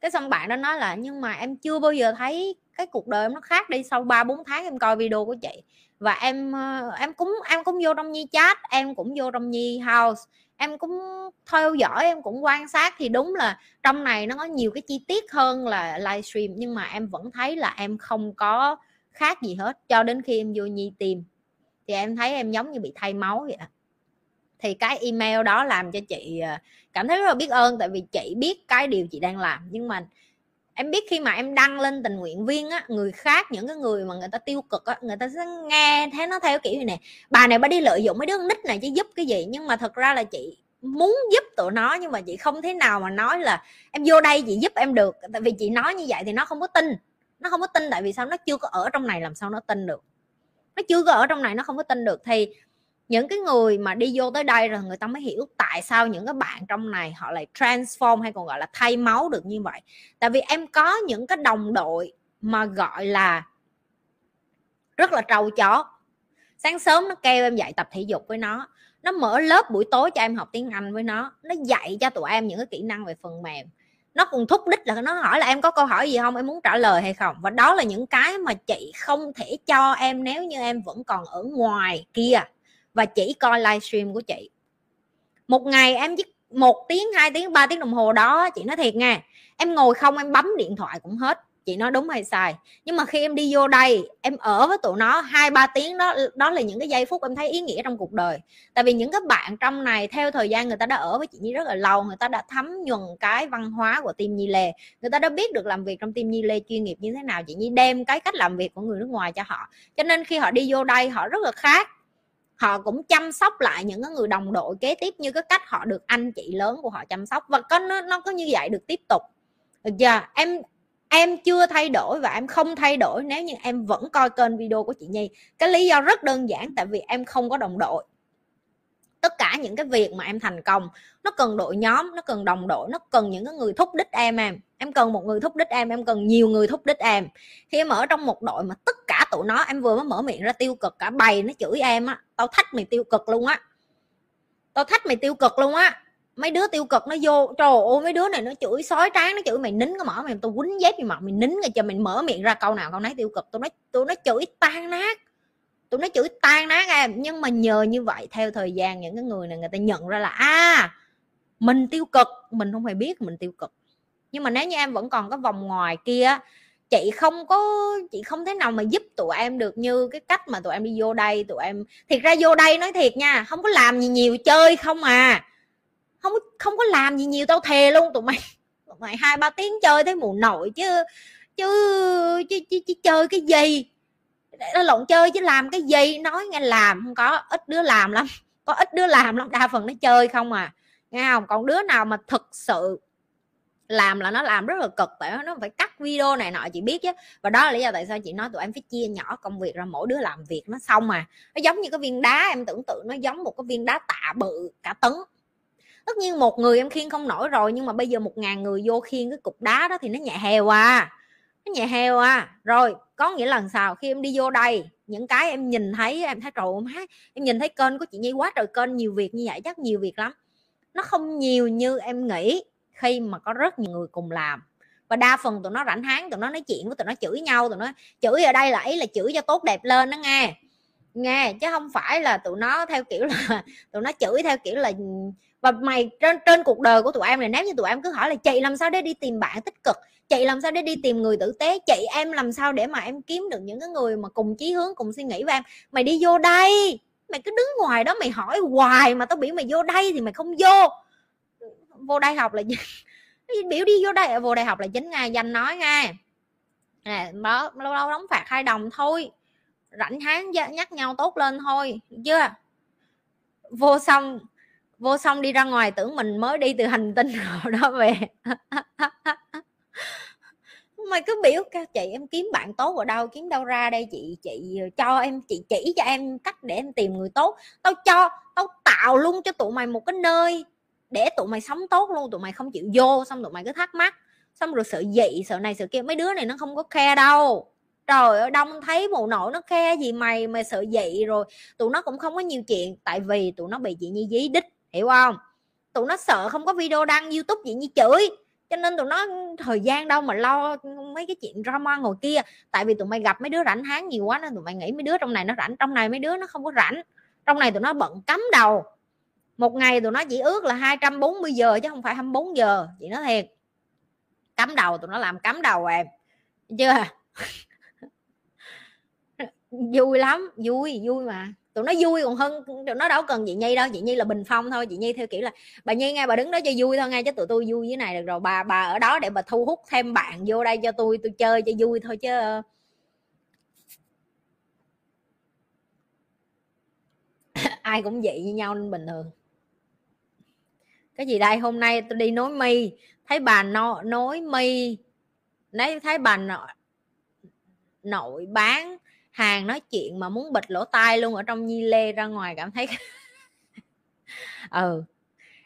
Cái xong bạn đó nói là nhưng mà em chưa bao giờ thấy cái cuộc đời em nó khác đi sau ba bốn tháng em coi video của chị. Và em ờ, em cũng em cũng vô trong nhi chat em cũng vô trong nhi house. Em cũng theo dõi em cũng quan sát. Thì đúng là trong này nó có nhiều cái chi tiết hơn là livestream nhưng mà em vẫn thấy là em không có khác gì hết, cho đến khi em vô nhi tìm, thì em thấy em giống như bị thay máu vậy thì cái email đó làm cho chị à, cảm thấy rất là biết ơn, tại vì chị biết cái điều chị đang làm, nhưng mà em biết khi mà em đăng lên tình nguyện viên á, người khác, những cái người mà người ta tiêu cực á, người ta sẽ nghe thế nó theo kiểu như này, bà này bà đi lợi dụng mấy đứa nít này chứ giúp cái gì? Nhưng mà thật ra là chị muốn giúp tụi nó, nhưng mà chị không thế nào mà nói là, em vô đây chị giúp em được. Tại vì chị nói như vậy thì nó không có tin nó không có tin tại vì sao? Nó chưa có ở trong này, làm sao nó tin được? Nó chưa có ở trong này, nó không có tin được. Thì những cái người mà đi vô tới đây rồi người ta mới hiểu tại sao những cái bạn trong này họ lại transform hay còn gọi là thay máu được như vậy. Tại vì em có những cái đồng đội mà gọi là rất là trâu chó. Sáng sớm nó kêu em dậy tập thể dục với nó. Nó mở lớp buổi tối cho em học tiếng anh với nó. Nó dạy cho tụi em những cái kỹ năng về phần mềm nó còn thúc đích là nó hỏi là em có câu hỏi gì không? Em muốn trả lời hay không? Và đó là những cái mà chị không thể cho em nếu như em vẫn còn ở ngoài kia. Và chỉ coi livestream của chị. Một ngày em chỉ một tiếng, hai tiếng, ba tiếng đồng hồ đó, chị nói thiệt nha em ngồi không, em bấm điện thoại cũng hết chị nói đúng hay sai. Nhưng mà khi em đi vô đây em ở với tụi nó hai ba tiếng đó đó là những cái giây phút em thấy ý nghĩa trong cuộc đời. Tại vì những các bạn trong này theo thời gian người ta đã ở với chị nhi rất là lâu người ta đã thấm nhuần cái văn hóa của team nhi lê. Người ta đã biết được làm việc trong team nhi lê chuyên nghiệp như thế nào. Chị nhi đem cái cách làm việc của người nước ngoài cho họ. Cho nên khi họ đi vô đây họ rất là khác. Họ cũng chăm sóc lại những cái người đồng đội kế tiếp như cái cách họ được anh chị lớn của họ chăm sóc. Và có nó, nó có như vậy được tiếp tục. Được chưa? Em em chưa thay đổi và em không thay đổi nếu như em vẫn coi kênh video của chị Nhi. Cái lý do rất đơn giản, tại vì em không có đồng đội. Tất cả những cái việc mà em thành công, nó cần đội nhóm, nó cần đồng đội, nó cần những cái người thúc đích em em. Em cần một người thúc đích em em cần nhiều người thúc đích em. Khi em ở trong một đội mà tất cả tụi nó, em vừa mới mở miệng ra tiêu cực, cả bầy nó chửi em á, tao thách mày tiêu cực luôn á. Tao thách mày tiêu cực luôn á mấy đứa tiêu cực nó vô, trời ơi, mấy đứa này nó chửi sói tráng, nó chửi mày nín cái mỏ mày tao quýnh dép gì mặt, mày nín rồi cho mình mở miệng ra câu nào câu nấy tiêu cực. Tôi nói tôi nó chửi tan nát. Tụi nó chửi tan nát em. Nhưng mà nhờ như vậy, theo thời gian những cái người này người ta nhận ra là à mình tiêu cực. Mình không hề biết mình tiêu cực. Nhưng mà nếu như em vẫn còn có vòng ngoài kia chị không có, chị không thể nào mà giúp tụi em được như cái cách mà tụi em đi vô đây, tụi em, thiệt ra vô đây nói thiệt nha, không có làm gì nhiều chơi không à không không có làm gì nhiều tao thề luôn. Tụi mày tụi mày hai ba tiếng chơi tới mù nổi chứ chứ chứ, chứ, chứ chơi cái gì? Nó lộn chơi chứ làm cái gì? Nói nghe làm không có ít đứa làm lắm. Có ít đứa làm lắm đa phần nó chơi không à. Nghe không? Còn đứa nào mà thực sự làm là nó làm rất là cực tại nó phải cắt video này nọ chị biết chứ. Và đó là lý do tại sao chị nói tụi em phải chia nhỏ công việc ra mỗi đứa làm việc nó xong mà nó giống như cái viên đá em tưởng tượng nó giống một cái viên đá tạ bự cả tấn tất nhiên một người em khiên không nổi rồi, nhưng mà bây giờ một ngàn người vô khiên cái cục đá đó thì nó nhẹ heo à. Nó nhẹ heo à. Rồi, có nghĩa là sao? Khi em đi vô đây, những cái em nhìn thấy, em thấy trời má, em nhìn thấy kênh của chị nhi quá trời kênh, nhiều việc như vậy chắc nhiều việc lắm. Nó không nhiều như em nghĩ khi mà có rất nhiều người cùng làm. Và đa phần tụi nó rảnh háng, tụi nó nói chuyện với tụi nó chửi nhau, tụi nó chửi ở đây là ý là chửi cho tốt đẹp lên đó nghe. Nghe, chứ không phải là tụi nó theo kiểu là, tụi nó chửi theo kiểu là và mày, trên trên cuộc đời của tụi em này, nếu như tụi em cứ hỏi là chị làm sao để đi tìm bạn tích cực? Chị làm sao để đi tìm người tử tế? Chị em làm sao để mà em kiếm được những cái người mà cùng chí hướng, cùng suy nghĩ với em? Mày đi vô đây! Mày cứ đứng ngoài đó, mày hỏi hoài mà tao biểu mày vô đây thì mày không vô. Vô đây học là biểu đi vô đây vô đại học là chính ngay danh nói nghe. Nè đó lâu lâu đóng phạt hai đồng thôi. Rảnh háng nhắc nhau tốt lên thôi, chưa? Vô xong vô xong đi ra ngoài tưởng mình mới đi từ hành tinh nào đó về. Mày cứ biểu các chị, em kiếm bạn tốt ở đâu, kiếm đâu ra đây, chị chị cho em, chị chỉ cho em cách để em tìm người tốt. Tao cho, tao tạo luôn cho tụi mày một cái nơi để tụi mày sống tốt luôn, tụi mày không chịu vô, xong tụi mày cứ thắc mắc. Xong rồi sợ dị, sợ này, sợ kia, mấy đứa này nó không có khe đâu. Trời ơi, đông thấy mụ nội nó khe gì mày mày sợ dị rồi. Tụi nó cũng không có nhiều chuyện, tại vì tụi nó bị chị nhi dí đích hiểu không? Tụi nó sợ không có video đăng youtube gì như chửi. Cho nên tụi nó thời gian đâu mà lo mấy cái chuyện drama ngồi kia. Tại vì tụi mày gặp mấy đứa rảnh háng nhiều quá nên tụi mày nghĩ mấy đứa trong này nó rảnh. Trong này mấy đứa nó không có rảnh. Trong này tụi nó bận cắm đầu. Một ngày tụi nó chỉ ước là 240 giờ chứ không phải 24 giờ. Chị nói thiệt. Cắm đầu, tụi nó làm cắm đầu em chưa à? vui lắm. Vui vui mà tụi nó vui còn hơn tụi nó đâu cần chị nhi đâu chị nhi là bình phong thôi chị nhi theo kiểu là bà nhi nghe bà đứng đó cho vui thôi nghe chứ tụi tôi vui với này được rồi bà bà ở đó để bà thu hút thêm bạn vô đây cho tôi tôi chơi cho vui thôi chứ. Ai cũng vậy như nhau nên bình thường. Cái gì đây? Hôm nay tôi đi nối mi. Thấy bà no, nối mi. Lấy thấy bà nội, nội bán hàng nói chuyện mà muốn bịt lỗ tai luôn ở trong nhi lê ra ngoài cảm thấy ừ.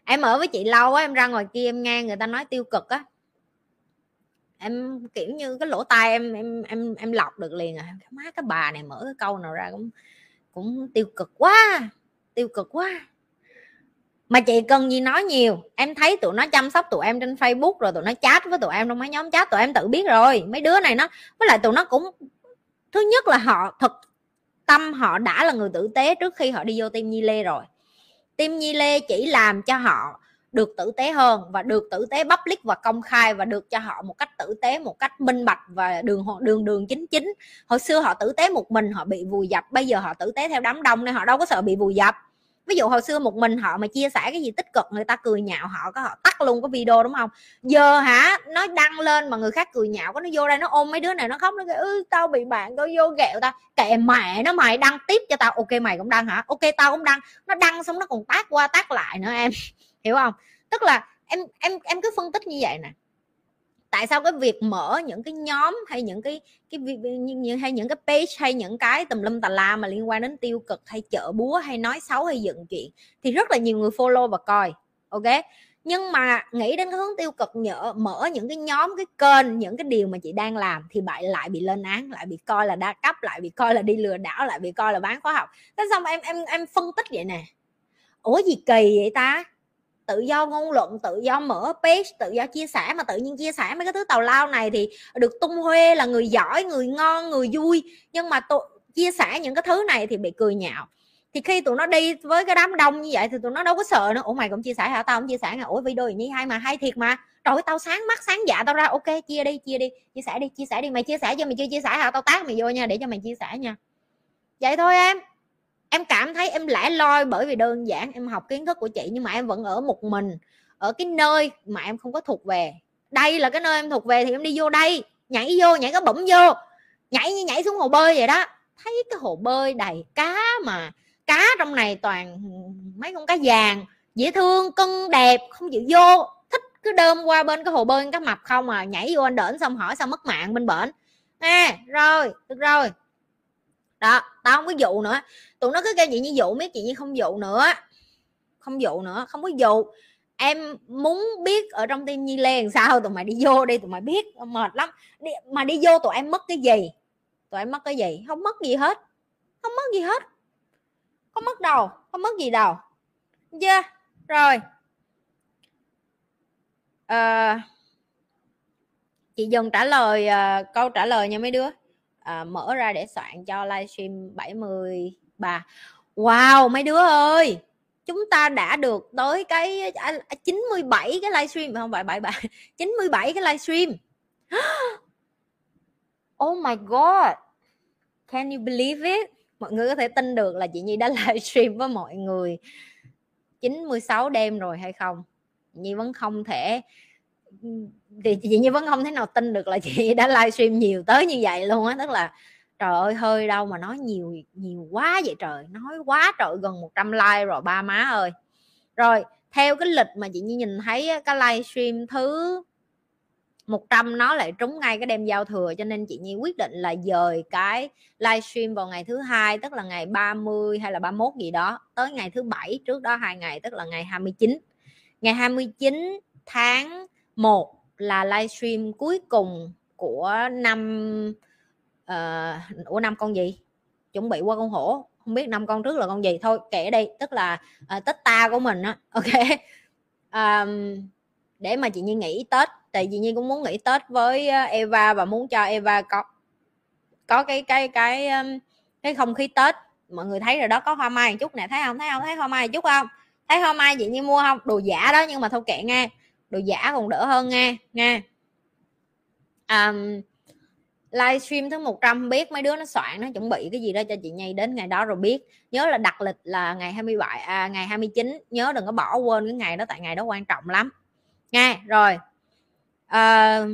Em ở với chị lâu á, em ra ngoài kia em nghe người ta nói tiêu cực á. Em, kiểu như, cái lỗ tai em em em em lọc được liền à. Má cái bà này mở cái câu nào ra cũng cũng tiêu cực quá, tiêu cực quá. Mà chị cần gì nói nhiều. Em thấy tụi nó chăm sóc tụi em trên facebook rồi, tụi nó chat với tụi em trong mấy nhóm chat tụi em tự biết rồi. Mấy đứa này nó, với lại tụi nó cũng thứ nhất là họ thực tâm họ đã là người tử tế trước khi họ đi vô tim nhi lê rồi. Tim nhi lê chỉ làm cho họ được tử tế hơn và được tử tế public và công khai và được cho họ một cách tử tế, một cách minh bạch và đường đường đường chính chính. Hồi xưa họ tử tế một mình, họ bị vùi dập. Bây giờ họ tử tế theo đám đông nên họ đâu có sợ bị vùi dập ví dụ hồi xưa một mình họ mà chia sẻ cái gì tích cực người ta cười nhạo họ có họ tắt luôn cái video đúng không? Giờ hả nó đăng lên mà người khác cười nhạo có nó vô đây nó ôm mấy đứa này nó khóc nó kêu ừ, tao bị bạn tao vô ghẹo tao. Kệ mẹ nó mày đăng tiếp cho tao. Ok mày cũng đăng hả? Ok tao cũng đăng. Nó đăng xong nó còn tác qua tác lại nữa em. Hiểu không? Tức là em em em cứ phân tích như vậy nè tại sao cái việc mở những cái nhóm hay những cái cái những hay những cái page hay những cái tùm lum tà la mà liên quan đến tiêu cực hay chợ búa hay nói xấu hay dựng chuyện thì rất là nhiều người follow và coi, ok? Nhưng mà nghĩ đến cái hướng tiêu cực nhỡ, mở những cái nhóm, cái kênh, những cái điều mà chị đang làm thì bạn lại bị lên án, lại bị coi là đa cấp, lại bị coi là đi lừa đảo, lại bị coi là bán khóa học. Thế xong em em em phân tích vậy nè. Ủa gì kỳ vậy ta? Tự do ngôn luận, tự do mở page, tự do chia sẻ mà tự nhiên chia sẻ mấy cái thứ tào lao này thì được tung huê là người giỏi, người ngon, người vui. Nhưng mà tôi chia sẻ những cái thứ này thì bị cười nhạo. Thì khi tụi nó đi với cái đám đông như vậy thì tụi nó đâu có sợ nữa. Ủa mày cũng chia sẻ hả? Tao cũng chia sẻ hả ủa video gì như hay mà, hay thiệt mà. Trời ơi, tao sáng mắt, sáng dạ tao ra. Ok, chia đi chia đi. Chia sẻ đi, chia sẻ đi. Mày chia sẻ cho mày chưa chia sẻ hả? Tao tát mày vô nha, để cho mày chia sẻ nha. Vậy thôi em em cảm thấy em lẻ loi bởi vì đơn giản em học kiến thức của chị nhưng mà em vẫn ở một mình ở cái nơi mà em không có thuộc về. Đây là cái nơi em thuộc về thì em đi vô đây nhảy vô nhảy cái bẩm vô nhảy như nhảy xuống hồ bơi vậy đó. Thấy cái hồ bơi đầy cá mà cá trong này toàn mấy con cá vàng dễ thương cưng đẹp không chịu vô. Thích cứ đơm qua bên cái hồ bơi cá mập không à nhảy vô anh đỡn xong hỏi sao mất mạng bên bển. À, rồi được rồi. Đó tao không có dụ nữa tụi nó cứ kêu chị như dụ biết chị như không dụ nữa. Không dụ nữa không có dụ. Em muốn biết ở trong tim nhi lê làm sao tụi mày đi vô đi tụi mày biết mệt lắm. Đi, mà đi vô tụi em mất cái gì? Tụi em mất cái gì? Không mất gì hết. Không mất gì hết. Không mất đâu không mất gì đâu. Chưa? Yeah. rồi. À, chị dừng trả lời uh, câu trả lời nha mấy đứa. À, mở ra để soạn cho livestream bà. Wow, mấy đứa ơi, chúng ta đã được tới cái à, à, 97 cái livestream không? Phải 77 97 cái livestream oh my god. Can you believe it? Mọi người có thể tin được là chị Nhi đã livestream với mọi người 96 đêm rồi hay không? Nhi vẫn không thể, thì chị Nhi vẫn không thể nào tin được là chị đã livestream nhiều tới như vậy luôn á. Tức là trời ơi, hơi đâu mà nói nhiều nhiều quá vậy trời, nói quá trời, gần 100 like rồi, ba má ơi. Rồi, theo cái lịch mà chị nhi nhìn thấy cái livestream thứ 100 nó lại trúng ngay cái đêm giao thừa, cho nên chị Nhi quyết định là dời cái livestream vào ngày thứ hai, tức là ngày 30 hay là 31 gì đó, tới ngày thứ bảy, trước đó hai ngày, tức là ngày 29 ngày 29 tháng 1 là livestream cuối cùng của năm uh, ủa năm con gì? Chuẩn bị qua con hổ. Không biết năm con trước là con gì. Thôi kể đi. tức là uh, tết ta của mình á. Ok. Um, để mà chị Nhi nghỉ Tết. Tại chị Nhi cũng muốn nghỉ Tết với ờ, Eva và muốn cho Eva có có cái cái cái cái không khí Tết. Mọi người thấy rồi đó có hoa mai một chút nè. Thấy không? Thấy không? Thấy hoa mai một chút không? Thấy hoa mai chị Nhi mua không? Đồ giả đó nhưng mà thôi kệ nghe đồ giả còn đỡ hơn nghe. Nghe. um, livestream thứ 100 biết mấy đứa nó soạn nó chuẩn bị cái gì đó cho chị Nhi đến ngày đó rồi biết. Nhớ là đặt lịch là ngày 27 à, ngày 29 nhớ đừng có bỏ quên cái ngày đó tại ngày đó quan trọng lắm. Nha rồi. À,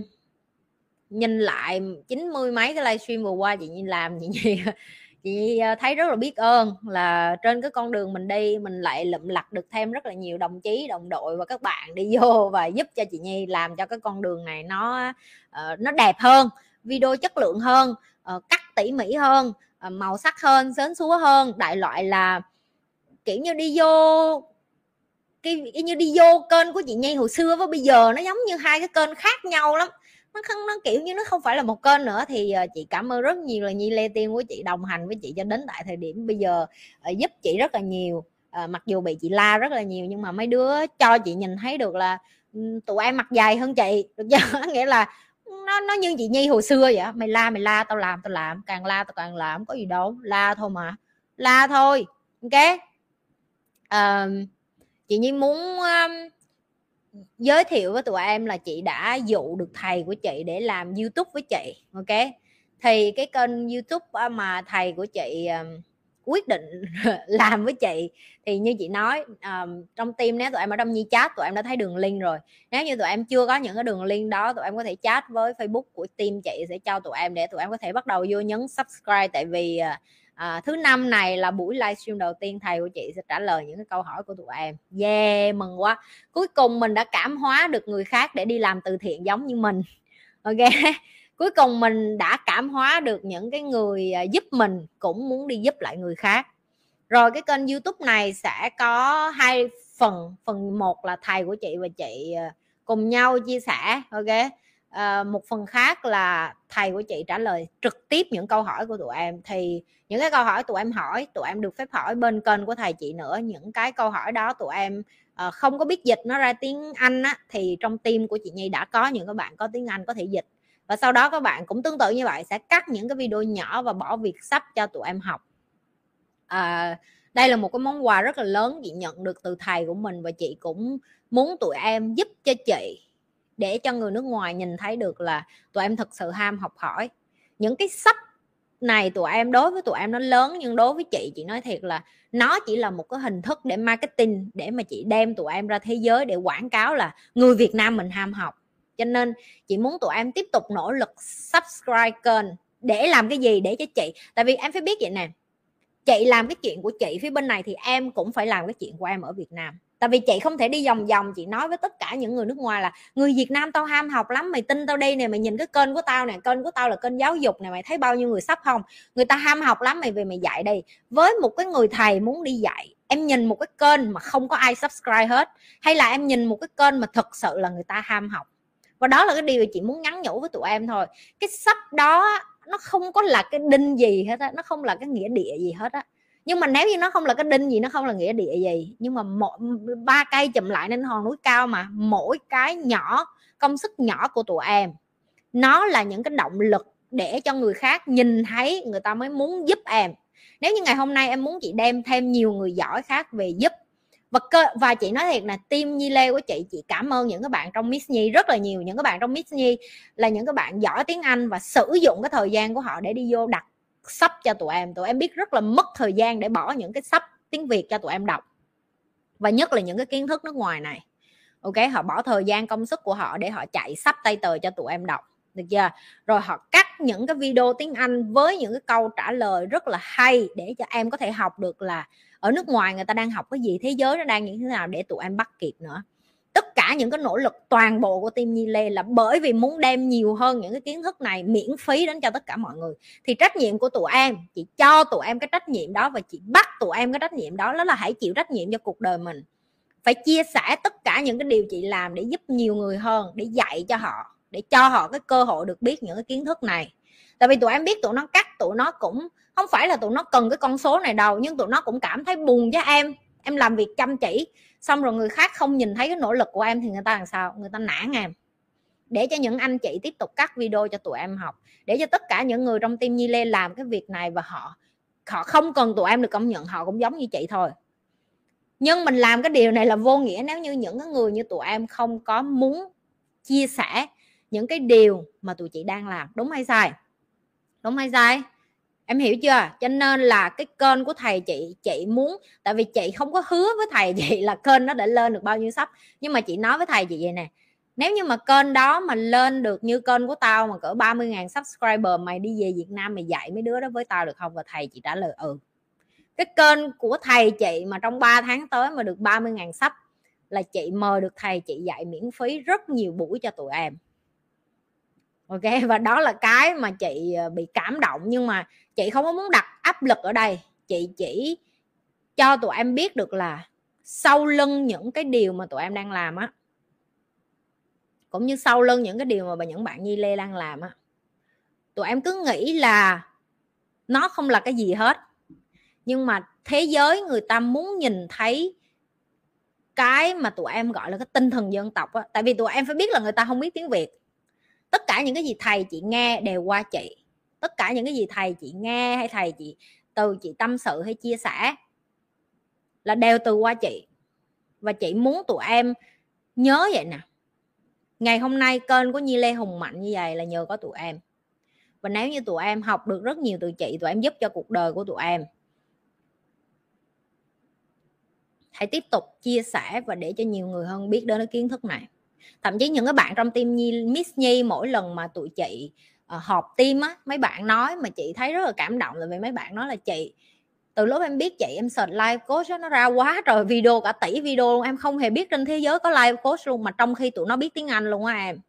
nhìn lại 90 mấy cái livestream vừa qua chị Nhi làm chị Nhi chị ờ, thấy rất là biết ơn là trên cái con đường mình đi mình lại lụm lặt được thêm rất là nhiều đồng chí đồng đội và các bạn đi vô và giúp cho chị Nhi làm cho cái con đường này nó ờ, nó đẹp hơn video chất lượng hơn ờ, cắt tỉ mỉ hơn ờ, màu sắc hơn sến súa hơn đại loại là kiểu như đi vô cái như đi vô kênh của chị Nhi hồi xưa với bây giờ nó giống như hai cái kênh khác nhau lắm. Nó không nó kiểu như nó không phải là một kênh nữa thì ờ, chị cảm ơn rất nhiều là Nhi Lê Tiên của chị đồng hành với chị cho đến tại thời điểm bây giờ giúp chị rất là nhiều. À, mặc dù bị chị la rất là nhiều nhưng mà mấy đứa cho chị nhìn thấy được là tụi em mặc dài hơn chị được chưa? Nghĩa là nó nó như chị nhi hồi xưa vậy mày la mày la tao làm tao làm. Càng la tao càng làm có gì đâu. La thôi mà. La thôi. Ok? À, chị nhi muốn um, giới thiệu với tụi em là chị đã dụ được thầy của chị để làm youtube với chị. Ok? Thì cái kênh youtube ờ, mà thầy của chị um, quyết định làm với chị. Thì như chị nói um, trong team nếu tụi em ở trong nhi chat tụi em đã thấy đường link rồi. Nếu như tụi em chưa có những cái đường link đó tụi em có thể chat với facebook của team chị sẽ cho tụi em để tụi em có thể bắt đầu vô nhấn subscribe. Tại vì uh, thứ năm này là buổi livestream đầu tiên thầy của chị sẽ trả lời những cái câu hỏi của tụi em. Yeah mừng quá. Cuối cùng mình đã cảm hóa được người khác để đi làm từ thiện giống như mình. Ok cuối cùng mình đã cảm hóa được những cái người à, giúp mình cũng muốn đi giúp lại người khác. Rồi cái kênh youtube này sẽ có hai phần. Phần một là thầy của chị và chị à, cùng nhau chia sẻ ok? À, một phần khác là thầy của chị trả lời trực tiếp những câu hỏi của tụi em. Thì những cái câu hỏi tụi em hỏi tụi em được phép hỏi bên kênh của thầy chị nữa. Những cái câu hỏi đó tụi em uh, không có biết dịch nó ra tiếng anh á thì trong team của chị nhi đã có những các bạn có tiếng anh có thể dịch và sau đó các bạn cũng tương tự như vậy sẽ cắt những cái video nhỏ và bỏ việc sắp cho tụi em học. À, đây là một cái món quà rất là lớn chị nhận được từ thầy của mình và chị cũng muốn tụi em giúp cho chị để cho người nước ngoài nhìn thấy được là tụi em thật sự ham học hỏi. Những cái sách này tụi em đối với tụi em nó lớn nhưng đối với chị chị nói thiệt là nó chỉ là một cái hình thức để marketing để mà chị đem tụi em ra thế giới để quảng cáo là người Việt Nam mình ham học cho nên chị muốn tụi em tiếp tục nỗ lực subscribe kênh. Để làm cái gì? Để cho chị. Tại vì em phải biết vậy nè. Chị làm cái chuyện của chị phía bên này thì em cũng phải làm cái chuyện của em ở Việt Nam. Tại vì chị không thể đi vòng vòng, chị nói với tất cả những người nước ngoài là, người Việt Nam tao ham học lắm, mày tin tao đi nè, mày nhìn cái kênh của tao nè, kênh của tao là kênh giáo dục nè, mày thấy bao nhiêu người sắp không người ta ham học lắm, mày về mày dạy đi. Với một cái người thầy muốn đi dạy, em nhìn một cái kênh mà không có ai subscribe hết, hay là em nhìn một cái kênh mà thực sự là người ta ham học và đó là cái điều chị muốn nhắn nhủ với tụi em thôi. Cái sắp đó nó không có là cái đinh gì hết á, nó không là cái nghĩa địa gì hết á. Nhưng mà nếu như nó không là cái đinh gì, nó không là nghĩa địa gì, nhưng mà mỗi ba cây chụm lại nên hòn núi cao mà, mỗi cái nhỏ, công sức nhỏ của tụi em, nó là những cái động lực để cho người khác nhìn thấy, người ta mới muốn giúp em. Nếu như ngày hôm nay em muốn chị đem thêm nhiều người giỏi khác về giúp và cơ, và chị nói thiệt là team Nhi Lê của chị chị cảm ơn những các bạn trong Miss Nhi, rất là nhiều những các bạn trong Miss Nhi, là những các bạn giỏi tiếng Anh và sử dụng cái thời gian của họ để đi vô đặt sắp cho tụi em. Tụi em biết rất là mất thời gian để bỏ những cái sắp tiếng Việt cho tụi em đọc. Và nhất là những cái kiến thức nước ngoài này. Ok, họ bỏ thời gian công sức của họ để họ chạy sắp tay tờ cho tụi em đọc. Được chưa? Rồi họ cắt những cái video tiếng Anh với những cái câu trả lời rất là hay để cho em có thể học được là ở nước ngoài người ta đang học cái gì, thế giới nó đang như thế nào để tụi em bắt kịp nữa. Tất cả những cái nỗ lực toàn bộ của team Nhi Lê là bởi vì muốn đem nhiều hơn những cái kiến thức này miễn phí đến cho tất cả mọi người. Thì trách nhiệm của tụi em, chị cho tụi em cái trách nhiệm đó và chị bắt tụi em cái trách nhiệm đó đó là hãy chịu trách nhiệm cho cuộc đời mình. Phải chia sẻ tất cả những cái điều chị làm để giúp nhiều người hơn, để dạy cho họ, để cho họ cái cơ hội được biết những cái kiến thức này tại vì tụi em biết tụi nó cắt, tụi nó cũng, không phải là tụi nó cần cái con số này đâu, nhưng tụi nó cũng cảm thấy buồn với em. Em làm việc chăm chỉ, xong rồi người khác không nhìn thấy cái nỗ lực của em thì người ta làm sao? Người ta nản em. Để cho những anh chị tiếp tục cắt video cho tụi em học. Để cho tất cả những người trong team Nhi Lê làm cái việc này và họ họ không cần tụi em được công nhận, họ cũng giống như chị thôi. Nhưng mình làm cái điều này là vô nghĩa nếu như những cái người như tụi em không có muốn chia sẻ những cái điều mà tụi chị đang làm. Đúng hay sai? Đúng hay sai? Em hiểu chưa? Cho nên là cái kênh của thầy chị chị muốn, tại vì chị không có hứa với thầy chị là kênh nó để lên được bao nhiêu sắp. Nhưng mà chị nói với thầy chị vậy nè, nếu như mà kênh đó mà lên được như kênh của tao mà cỡ 30.000 subscriber mày đi về Việt Nam mày dạy mấy đứa đó với tao được không? Và thầy chị trả lời ừ. Cái kênh của thầy chị mà trong 3 tháng tới mà được 30.000 sub là chị mời được thầy chị dạy miễn phí rất nhiều buổi cho tụi em ok, và đó là cái mà chị ờ, bị cảm động. Nhưng mà chị không có muốn đặt áp lực ở đây. Chị chỉ cho tụi em biết được là sau lưng những cái điều mà tụi em đang làm á, cũng như sau lưng những cái điều mà những bạn nhi lê đang làm á, tụi em cứ nghĩ là nó không là cái gì hết. Nhưng mà thế giới người ta muốn nhìn thấy cái mà tụi em gọi là cái tinh thần dân tộc á. Tại vì tụi em phải biết là người ta không biết tiếng việt tất cả những cái gì thầy chị nghe đều qua chị. Tất cả những cái gì thầy chị nghe hay thầy chị, từ chị tâm sự hay chia sẻ là đều từ qua chị. Và chị muốn tụi em nhớ vậy nè. Ngày hôm nay kênh của Nhi Lê Hùng mạnh như vậy là nhờ có tụi em. Và nếu như tụi em học được rất nhiều từ chị, tụi em giúp cho cuộc đời của tụi em. Hãy tiếp tục chia sẻ và để cho nhiều người hơn biết đến cái kiến thức này thậm chí những cái bạn trong team nhi miss nhi mỗi lần mà tụi chị uh, họp team á mấy bạn nói mà chị thấy rất là cảm động là vì mấy bạn nói là chị từ lúc em biết chị em search live coach đó, nó ra quá trời video cả tỷ video luôn em không hề biết trên thế giới có live coach luôn mà trong khi tụi nó biết tiếng anh luôn á em.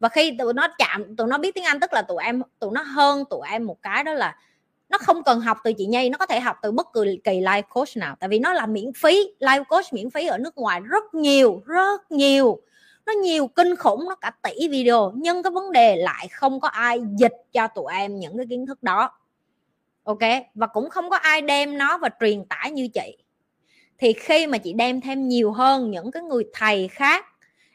Và khi tụi nó chạm tụi nó biết tiếng anh tức là tụi em tụi nó hơn tụi em một cái đó là nó không cần học từ chị Nhi nó có thể học từ bất kỳ kỳ live coach nào. Tại vì nó là miễn phí live coach miễn phí ở nước ngoài rất nhiều rất nhiều nó nhiều kinh khủng, nó cả tỷ video. Nhưng cái vấn đề lại không có ai dịch cho tụi em những cái kiến thức đó. Ok? Và cũng không có ai đem nó và truyền tải như chị. Thì khi mà chị đem thêm nhiều hơn những cái người thầy khác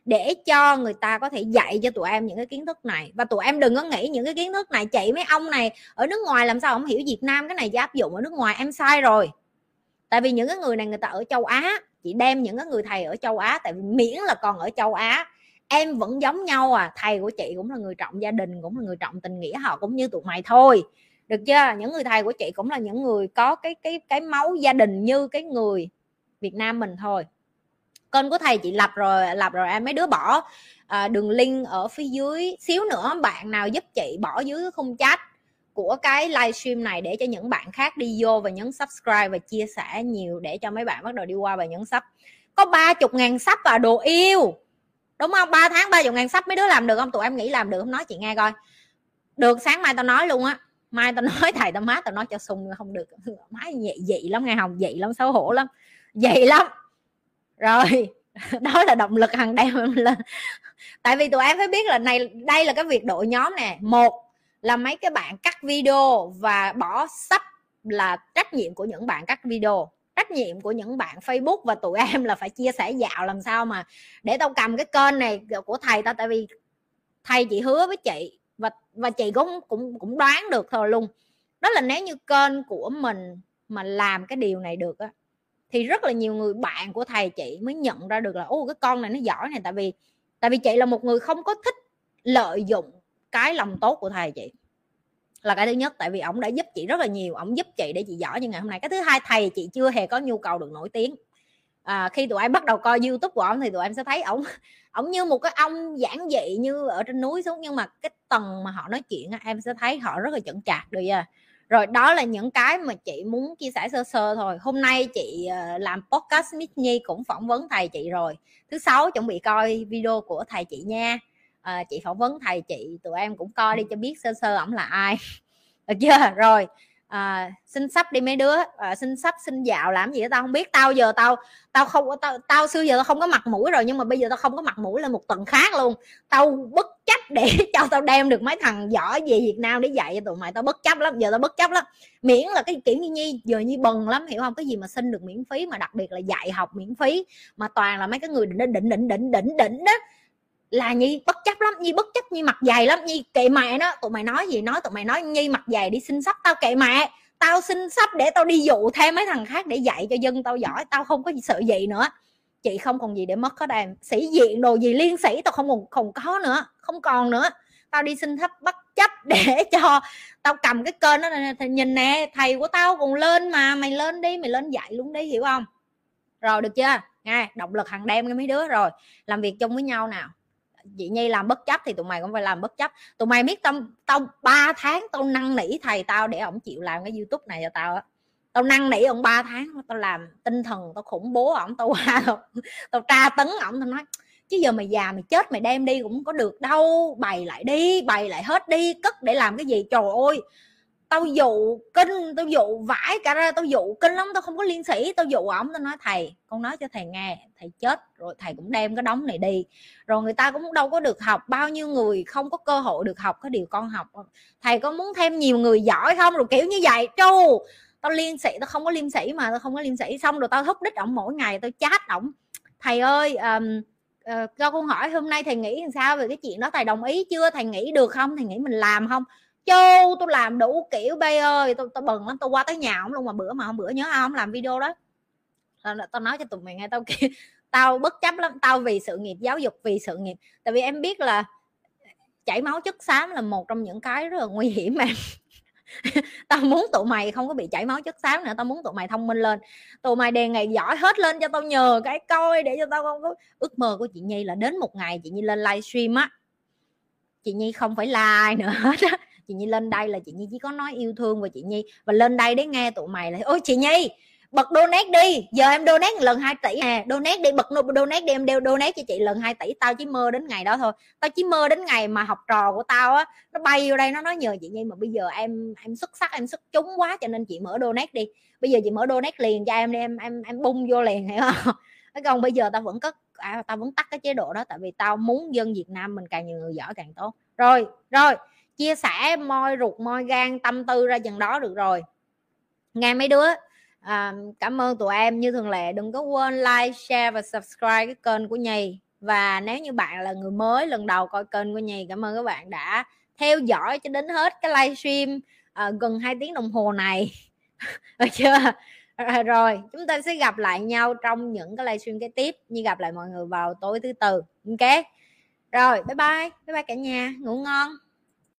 để cho người ta có thể dạy cho tụi em những cái kiến thức này. Và tụi em đừng có nghĩ những cái kiến thức này, chị mấy ông này ở nước ngoài làm sao không hiểu Việt Nam cái này chỉ áp dụng ở nước ngoài em sai rồi. Tại vì những cái người này người ta ở châu Á chị đem những cái người thầy ở châu Á tại vì miễn là còn ở châu Á em vẫn giống nhau à thầy của chị cũng là người trọng gia đình cũng là người trọng tình nghĩa họ cũng như tụi mày thôi. Được chưa? Những người thầy của chị cũng là những người có cái cái cái máu gia đình như cái người Việt Nam mình thôi. Kênh của thầy chị lập rồi lập rồi em mấy đứa bỏ. À, đường link ở phía dưới. Xíu nữa bạn nào giúp chị bỏ dưới khung chat của cái livestream này để cho những bạn khác đi vô và nhấn subscribe và chia sẻ nhiều để cho mấy bạn bắt đầu đi qua và nhấn sub. Có ba chục ngàn sub và đồ yêu. Đúng không? Ba tháng ba chục ngàn sub mấy đứa làm được không? Tụi em nghĩ làm được không? Nói chị nghe coi. Được, sáng mai tao nói luôn á. Mai tao nói thầy tao má tao nói cho sung không được. Má dị dị lắm nghe hồng dị lắm, xấu hổ lắm. Dị lắm. Rồi, đó là động lực hàng đêm lên. Tại vì tụi em phải biết là này, đây là cái việc đội nhóm nè. Một là mấy cái bạn cắt video và bỏ sắp là trách nhiệm của những bạn cắt video. Trách nhiệm của những bạn Facebook và tụi em là phải chia sẻ dạo làm sao mà để tao cầm cái kênh này của thầy tao, tại vì thầy chị hứa với chị và và chị cũng cũng cũng đoán được thôi luôn. Đó là nếu như kênh của mình mà làm cái điều này được á, thì rất là nhiều người, bạn của thầy chị mới nhận ra được là ô cái con này nó giỏi này. Tại vì tại vì chị là một người không có thích lợi dụng cái lòng tốt của thầy chị. Là cái thứ nhất tại vì ông đã giúp chị rất là nhiều ông giúp chị để chị giỏi như ngày hôm nay. Cái thứ hai thầy chị chưa hề có nhu cầu được nổi tiếng. À, khi tụi em bắt đầu coi youtube của ông thì tụi em sẽ thấy ông ông như một cái ông giản dị như ở trên núi xuống. Nhưng mà cái tầng mà họ nói chuyện em sẽ thấy họ rất là chững chạc được chưa à. rồi đó là những cái mà chị muốn chia sẻ sơ sơ thôi. Hôm nay chị ờ, làm podcast Miss Nhi cũng phỏng vấn thầy chị rồi. Thứ sáu chuẩn bị coi video của thầy chị nha à, chị phỏng vấn thầy chị tụi em cũng coi đi cho biết sơ sơ ổng là ai. Được chưa? Rồi à, xin sắp đi mấy đứa. À, xin sắp xin dạo làm gì đó tao không biết. Tao giờ tao tao không tao tao xưa giờ tao không có mặt mũi rồi nhưng mà bây giờ tao không có mặt mũi lên một tầng khác luôn. Tao bất chấp để cho tao đem được mấy thằng giỏi về Việt Nam để dạy cho tụi mày. Tao bất chấp lắm giờ tao bất chấp lắm. Miễn là cái kiểu như nhi giờ nhi bần lắm hiểu không? Cái gì mà xin được miễn phí mà đặc biệt là dạy học miễn phí mà toàn là mấy cái người đỉnh đỉnh đỉnh đỉnh đỉnh đỉnh đó là nhi bất chấp lắm, nhi bất chấp, nhi mặt dày lắm, nhi kệ mẹ nó. Tụi mày nói gì, nói tụi mày nói, nhi mặt dày đi xin sắp tao, kệ mẹ. Tao xin sắp để tao đi dụ thêm mấy thằng khác để dạy cho dân tao giỏi, tao không có sợ gì nữa. Chị không còn gì để mất hết em. Sĩ diện đồ gì liên sĩ tao không còn, không có nữa, không còn nữa. Tao đi xin thấp bất chấp để cho tao cầm cái kênh đó thì nhìn nè, thầy của tao còn lên mà, mày lên đi, mày lên dạy luôn đi, hiểu không? Rồi được chưa? Nghe động lực hàng đêm cái mấy đứa rồi. Làm việc chung với nhau nào chị nhi làm bất chấp thì tụi mày cũng phải làm bất chấp. Tụi mày biết tao tao ba tháng tao năn nỉ thầy tao để ổng chịu làm cái youtube này cho tao á. Tao năn nỉ ông ba tháng tao làm tinh thần tao khủng bố ổng tao qua tao, tao tra tấn ổng tao nói chứ giờ mày già mày chết mày đem đi cũng có được đâu bày lại đi bày lại hết đi cất để làm cái gì? Trời ơi tao dụ kinh tao dụ vải cả ra tao dụ kinh lắm tao không có liên sĩ. Tao dụ ổng tao nói thầy con nói cho thầy nghe thầy chết rồi thầy cũng đem cái đống này đi. Rồi người ta cũng đâu có được học bao nhiêu người không có cơ hội được học cái điều con học. Thầy có muốn thêm nhiều người giỏi không? Rồi kiểu như vậy trâu tao liên sĩ tao không có liêm sĩ mà tao không có liêm sĩ. Xong rồi tao thúc đích ổng mỗi ngày tao chat ổng. Thầy ơi um, uh, cho con hỏi hôm nay thầy nghĩ làm sao về cái chuyện đó thầy đồng ý chưa? Thầy nghĩ được không? Thầy nghĩ mình làm không? Châu tôi làm đủ kiểu bay ơi. Tôi tôi bừng lắm tôi qua tới nhà ông luôn mà bữa mà hôm bữa nhớ không làm video đó. Tao, tao nói cho tụi mày nghe tao kia tao bất chấp lắm tao vì sự nghiệp giáo dục vì sự nghiệp. Tại vì em biết là chảy máu chất xám là một trong những cái rất là nguy hiểm mà tao muốn tụi mày không có bị chảy máu chất xám nữa tao muốn tụi mày thông minh lên. Tụi mày đề ngày giỏi hết lên cho tao nhờ cái coi để cho tao không có ước mơ của chị nhi là đến một ngày chị nhi lên livestream á. Chị nhi không phải like nữa hết á chị nhi lên đây là chị nhi chỉ có nói yêu thương và chị nhi. Và lên đây để nghe tụi mày là ôi chị nhi bật donate đi giờ em donate lần 2 tỷ à donate đi bật donate đi em đeo donate cho chị lần 2 tỷ tao chỉ mơ đến ngày đó thôi. Tao chỉ mơ đến ngày mà học trò của tao á nó bay vô đây nó nói nhờ chị nhi mà bây giờ em em xuất sắc em xuất chúng quá cho nên chị mở donate đi. Bây giờ chị mở donate liền cho em đi em em em bung vô liền hiểu không? Cái còn bây giờ tao vẫn có à, tao vẫn tắt cái chế độ đó tại vì tao muốn dân Việt Nam mình càng nhiều người giỏi càng tốt. Rồi rồi chia sẻ moi ruột moi gan tâm tư ra chừng đó được rồi. Nghe mấy đứa à, cảm ơn tụi em. Như thường lệ đừng có quên like share và subscribe cái kênh của nhì. Và nếu như bạn là người mới lần đầu coi kênh của nhì cảm ơn các bạn đã theo dõi cho đến hết cái livestream à, gần 2 tiếng đồng hồ này. Được chưa? Rồi chúng ta sẽ gặp lại nhau trong những cái livestream kế tiếp như gặp lại mọi người vào tối thứ tư. Ok? Rồi bye bye. Bye bye cả nhà. Ngủ ngon.